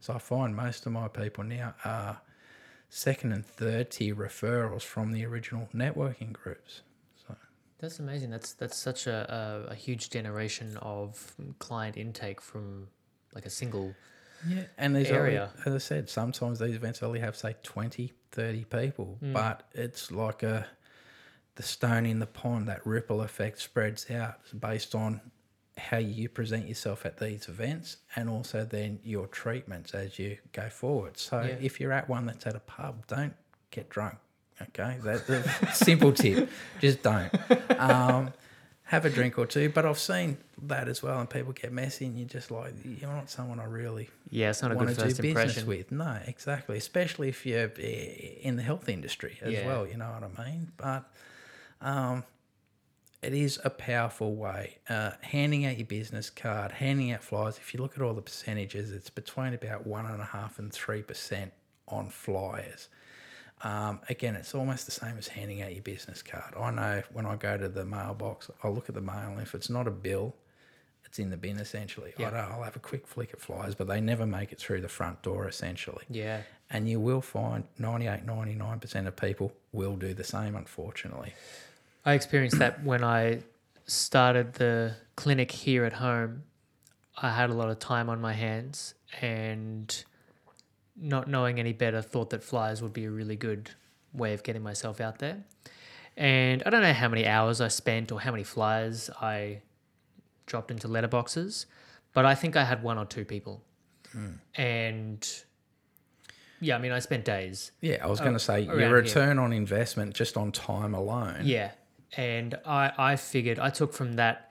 so I find most of my people now are second and third tier referrals from the original networking groups. So That's amazing. That's that's such a, a, a huge generation of client intake from like a single. Yeah, and there's area. Only, as I said, sometimes these events only have say 20, 30 people, but it's like a the stone in the pond. That ripple effect spreads out based on how you present yourself at these events, and also then your treatments as you go forward. So Yeah. if you're at one that's at a pub, don't get drunk. Okay, that's a simple tip. Just don't. Um, have a drink or two. But I've seen that as well, and people get messy, and you're just like, you're not someone I really Yeah, it's not a good first impression. with. No, exactly. Especially if you're in the health industry as Yeah. well. You know what I mean? But um, it is a powerful way. Uh, handing out your business card, handing out flyers. If you look at all the percentages, it's between about one and a half and three percent on flyers. Um, again, it's almost the same as handing out your business card. I know when I go to the mailbox, I'll look at the mail, and if it's not a bill, it's in the bin essentially. I Yeah. don't, I'll have a quick flick at flyers, but they never make it through the front door essentially. Yeah. And you will find 98, 99% of people will do the same, unfortunately. I experienced that when I started the clinic here at home. I had a lot of time on my hands and not knowing any better thought that flyers would be a really good way of getting myself out there. And I don't know how many hours I spent or how many flyers I dropped into letterboxes, but I think I had one or two people. Hmm. And yeah, I mean, I spent days. Yeah, I was going to say your here. return on investment just on time alone. Yeah. And I, I figured I took from that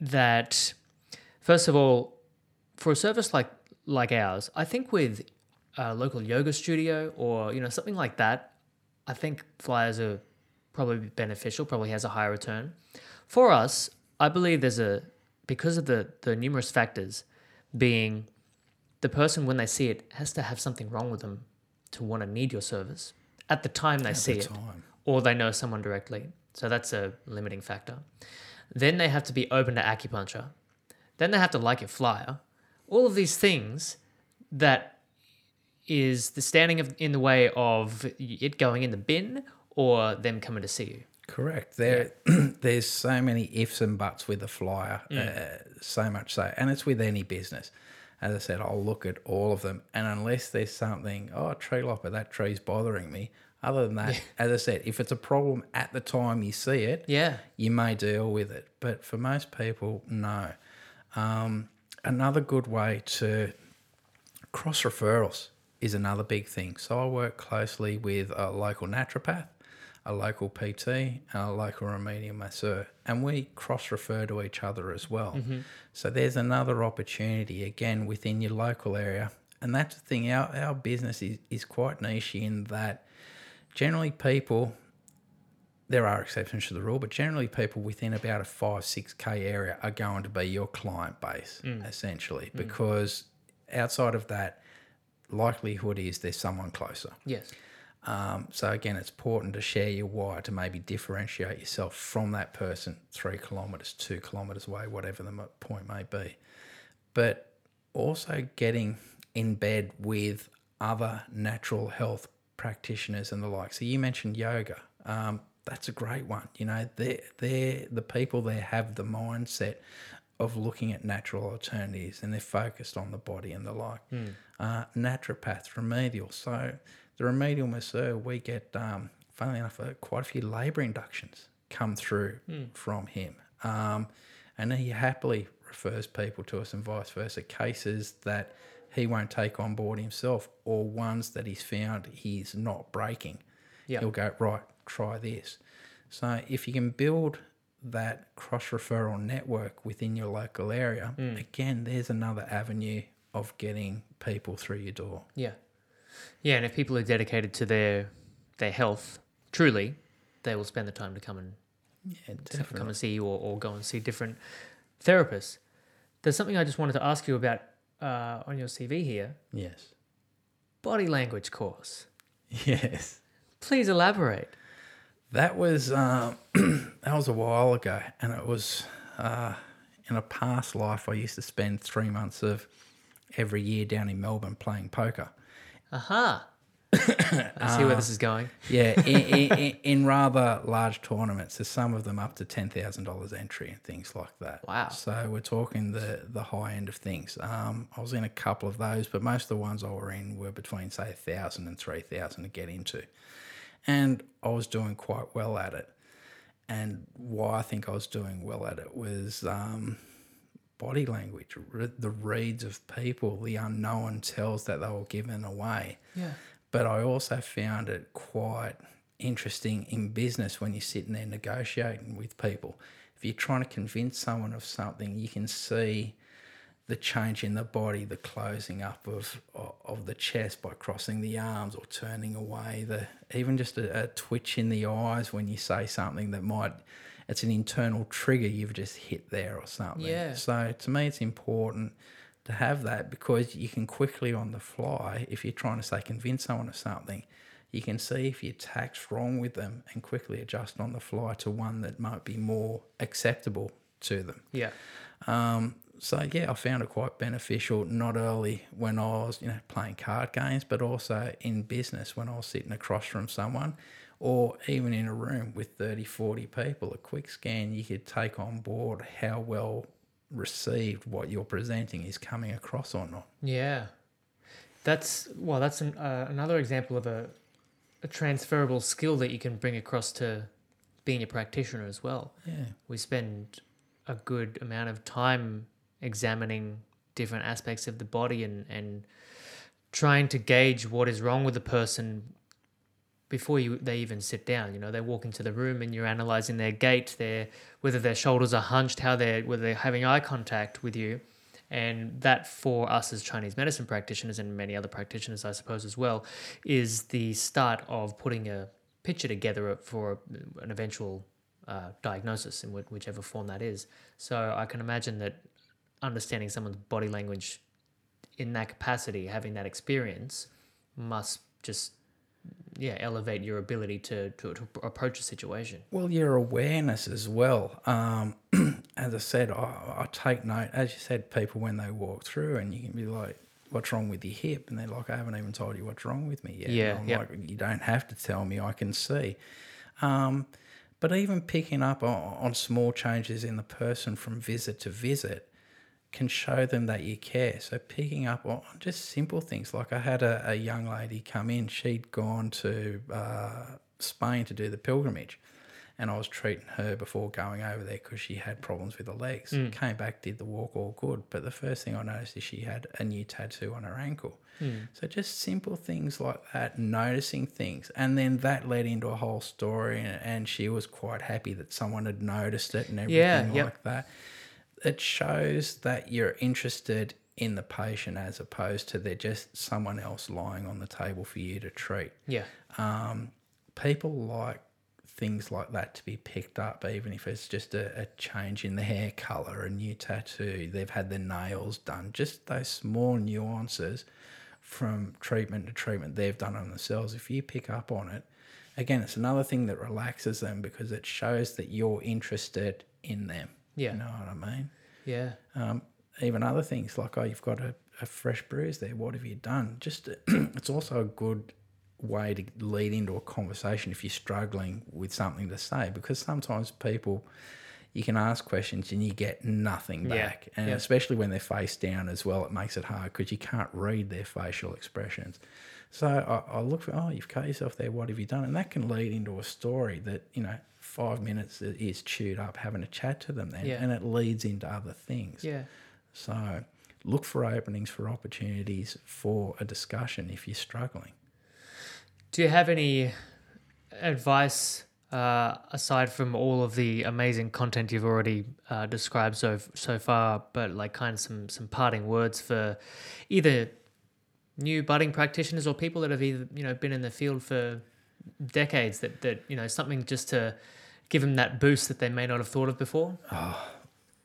that first of all, for a service like like ours, I think with a local yoga studio or you know something like that, I think flyers are probably beneficial, probably has a higher return. For us, I believe there's a because of the the numerous factors being the person when they see it has to have something wrong with them to want to need your service at the time they At see the it time. Or they know someone directly. So that's a limiting factor. Then they have to be open to acupuncture. Then they have to like your flyer. All of these things that is the standing of, in the way of it going in the bin or them coming to see you. Correct. There, there's so many ifs and buts with a flyer, uh, so much so, and it's with any business. As I said, I'll look at all of them, and unless there's something, oh, tree lopper, that tree's bothering me. Other than that, as I said, if it's a problem at the time you see it, Yeah. you may deal with it. But for most people, no. Um, another good way to cross referrals is another big thing. So I work closely with a local naturopath, a local PT, and a local remedial masseur, and we cross refer to each other as well. So there's another opportunity again within your local area. And that's the thing, our, our business is, is quite niche in that generally people there are exceptions to the rule, but generally people within about a five, six K area are going to be your client base, essentially, because outside of that, likelihood is there's someone closer. Yes. Um, so again, it's important to share your why to maybe differentiate yourself from that person three kilometers, two kilometers away, whatever the point may be. But also getting in bed with other natural health practitioners and the like. So you mentioned yoga. Um, that's a great one. You know, they're, they're the people there have the mindset of looking at natural alternatives and they're focused on the body and the like. Uh, naturopaths, remedial. So the remedial masseur, we get, um, funnily enough, uh, quite a few labour inductions come through from him. Um, and he happily refers people to us and vice versa, cases that he won't take on board himself or ones that he's found he's not breaking. Yeah. He'll go, right, try this. So if you can build that cross referral network within your local area, hmm. again, there's another avenue of getting people through your door. Yeah. Yeah, and if people are dedicated to their their health, truly, they will spend the time to come and Yeah, to come and see you or, or go and see different therapists. There's something I just wanted to ask you about uh, on your CV here. Yes. Body language course. Yes. Please elaborate. That was um, that was a while ago, and it was uh, in a past life. I used to spend three months of every year down in Melbourne playing poker. Aha. I see where this is going. Yeah, in, in, in, rather large tournaments. There's some of them up to ten thousand dollars entry and things like that. Wow. So we're talking the the high end of things. Um, I was in a couple of those, but most of the ones I were in were between say a thousand and three thousand to get into, and I was doing quite well at it. And why I think I was doing well at it was um, body language, the reads of people, the unknown tells that they were given away Yeah. But I also found it quite interesting in business when you're sitting there negotiating with people. If you're trying to convince someone of something, you can see the change in the body, the closing up of of the chest by crossing the arms or turning away, the even just a, a twitch in the eyes when you say something that might it's an internal trigger you've just hit there or something. Yeah. So to me, it's important to have that because you can quickly on the fly, if you're trying to say convince someone of something, you can see if your tack's wrong with them and quickly adjust on the fly to one that might be more acceptable to them. Yeah. Um, so yeah, I found it quite beneficial not only when I was you know playing card games, but also in business when I was sitting across from someone, or even in a room with 30, 40 people. A quick scan, you could take on board how well received what you're presenting is coming across or not. Yeah. That's well. That's an, uh, another example of a, a transferable skill that you can bring across to being a practitioner as well. Yeah. We spend a good amount of time examining different aspects of the body and and trying to gauge what is wrong with the person before you they even sit down. You know, they walk into the room and you're analyzing their gait, their whether their shoulders are hunched, how they're whether they're having eye contact with you. And that for us as Chinese medicine practitioners and many other practitioners, I suppose, as well, is the start of putting a picture together for an eventual uh, diagnosis in whichever form that is. So I can imagine that understanding someone's body language in that capacity, having that experience, must just yeah elevate your ability to, to, to approach a situation. Well, your awareness as well. Um, as I said, I, I take note, as you said, people when they walk through and you can be like, what's wrong with your hip? And they're like, I haven't even told you what's wrong with me yet. Yeah, And I'm yep. like, you don't have to tell me, I can see. Um, but even picking up on, on small changes in the person from visit to visit can show them that you care. So picking up on just simple things like I had a, a young lady come in. She'd gone to uh, Spain to do the pilgrimage, and I was treating her before going over there because she had problems with her legs. Came back, did the walk, all good. But the first thing I noticed is she had a new tattoo on her ankle. So just simple things like that, noticing things, and then that led into a whole story, and, and she was quite happy that someone had noticed it and everything Yeah, yep. like that it shows that you're interested in the patient as opposed to they're just someone else lying on the table for you to treat. Yeah, Um, people like things like that to be picked up, even if it's just a, a change in the hair color, a new tattoo, they've had their nails done, just those small nuances from treatment to treatment they've done on themselves, if you pick up on it, again, it's another thing that relaxes them because it shows that you're interested in them. Yeah. You know what I mean? Yeah. Um, even other things like, oh, you've got a, a fresh bruise there. What have you done? Just, it's also a good way to lead into a conversation if you're struggling with something to say because sometimes people you can ask questions and you get nothing Yeah, back and yeah. especially when they're face down as well it makes it hard because you can't read their facial expressions so I, I look for oh you've cut yourself there what have you done and that can lead into a story that you know five minutes is chewed up having a chat to them then Yeah. and it leads into other things Yeah. so look for openings for opportunities for a discussion if you're struggling Do you have any advice uh, aside from all of the amazing content you've already uh, described so so far, but like kind of some some parting words for either new budding practitioners or people that have either you know been in the field for decades that that you know something just to give them that boost that they may not have thought of before. Oh,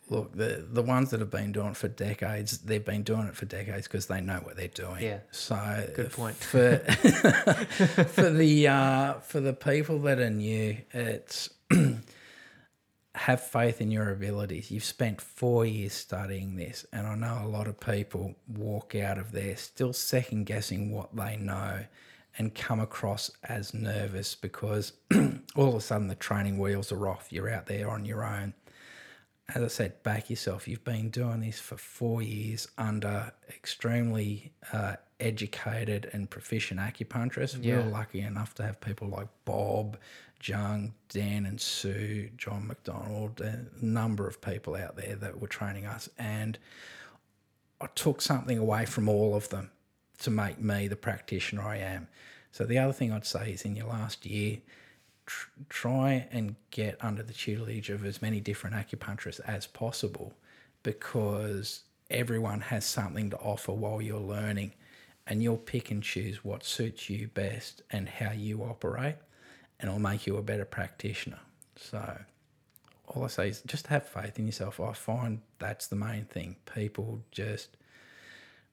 look, the the ones that have been doing it for decades, they've been doing it for decades because they know what they're doing. Yeah. So Good point. For for the uh, for the people that are new, it's have faith in your abilities. You've spent four years studying this, and I know a lot of people walk out of there still second guessing what they know and come across as nervous because all of a sudden the training wheels are off. You're out there on your own as I said, back yourself. You've been doing this for four years under extremely uh, educated and proficient acupuncturists. Yeah. We're lucky enough to have people like Bob, Jung, Dan, and Sue, John McDonald, a number of people out there that were training us. And I took something away from all of them to make me the practitioner I am. So the other thing I'd say is in your last year, tr- try and get under the tutelage of as many different acupuncturists as possible because everyone has something to offer while you're learning and you'll pick and choose what suits you best and how you operate and it'll make you a better practitioner. So all I say is just have faith in yourself. I find that's the main thing. People just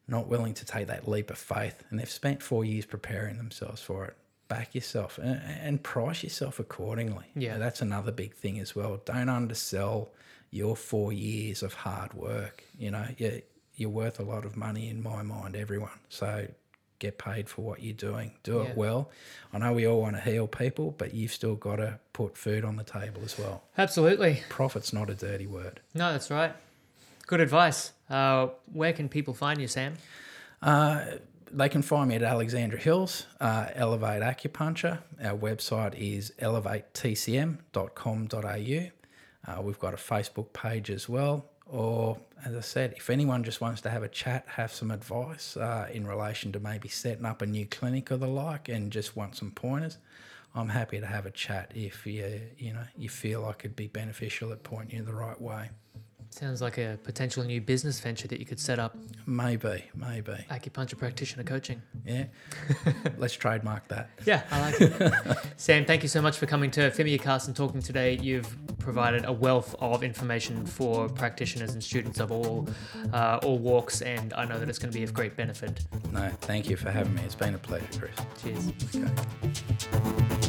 not willing to take that leap of faith, and they've spent four years preparing themselves for it. Back yourself and, and price yourself accordingly. Yeah. that's another big thing as well. Don't undersell your four years of hard work. You know, you're, you're worth a lot of money in my mind, everyone. So get paid for what you're doing. Do Yeah. it well. I know we all want to heal people, but you've still got to put food on the table as well. Absolutely. Profit's not a dirty word. No, that's right. Good advice. Uh, where can people find you, Sam? Uh, they can find me at Alexandra Hills, uh, Elevate Acupuncture. Our website is elevatetcm.com.au. Uh, we've got a Facebook page as well. Or, as I said, if anyone just wants to have a chat, have some advice uh, in relation to maybe setting up a new clinic or the like, and just want some pointers, I'm happy to have a chat if you you know you feel like it'd be beneficial at pointing you the right way. Sounds like a potential new business venture that you could set up. Maybe, maybe, Acupuncture practitioner coaching. yeah. Let's trademark that. Yeah, I like it. Sam, thank you so much for coming to Fimiacast and talking today. You've provided a wealth of information for practitioners and students of all uh, all walks, and I know that it's going to be of great benefit. No, thank you for having me. It's been a pleasure, Chris. Cheers. Okay.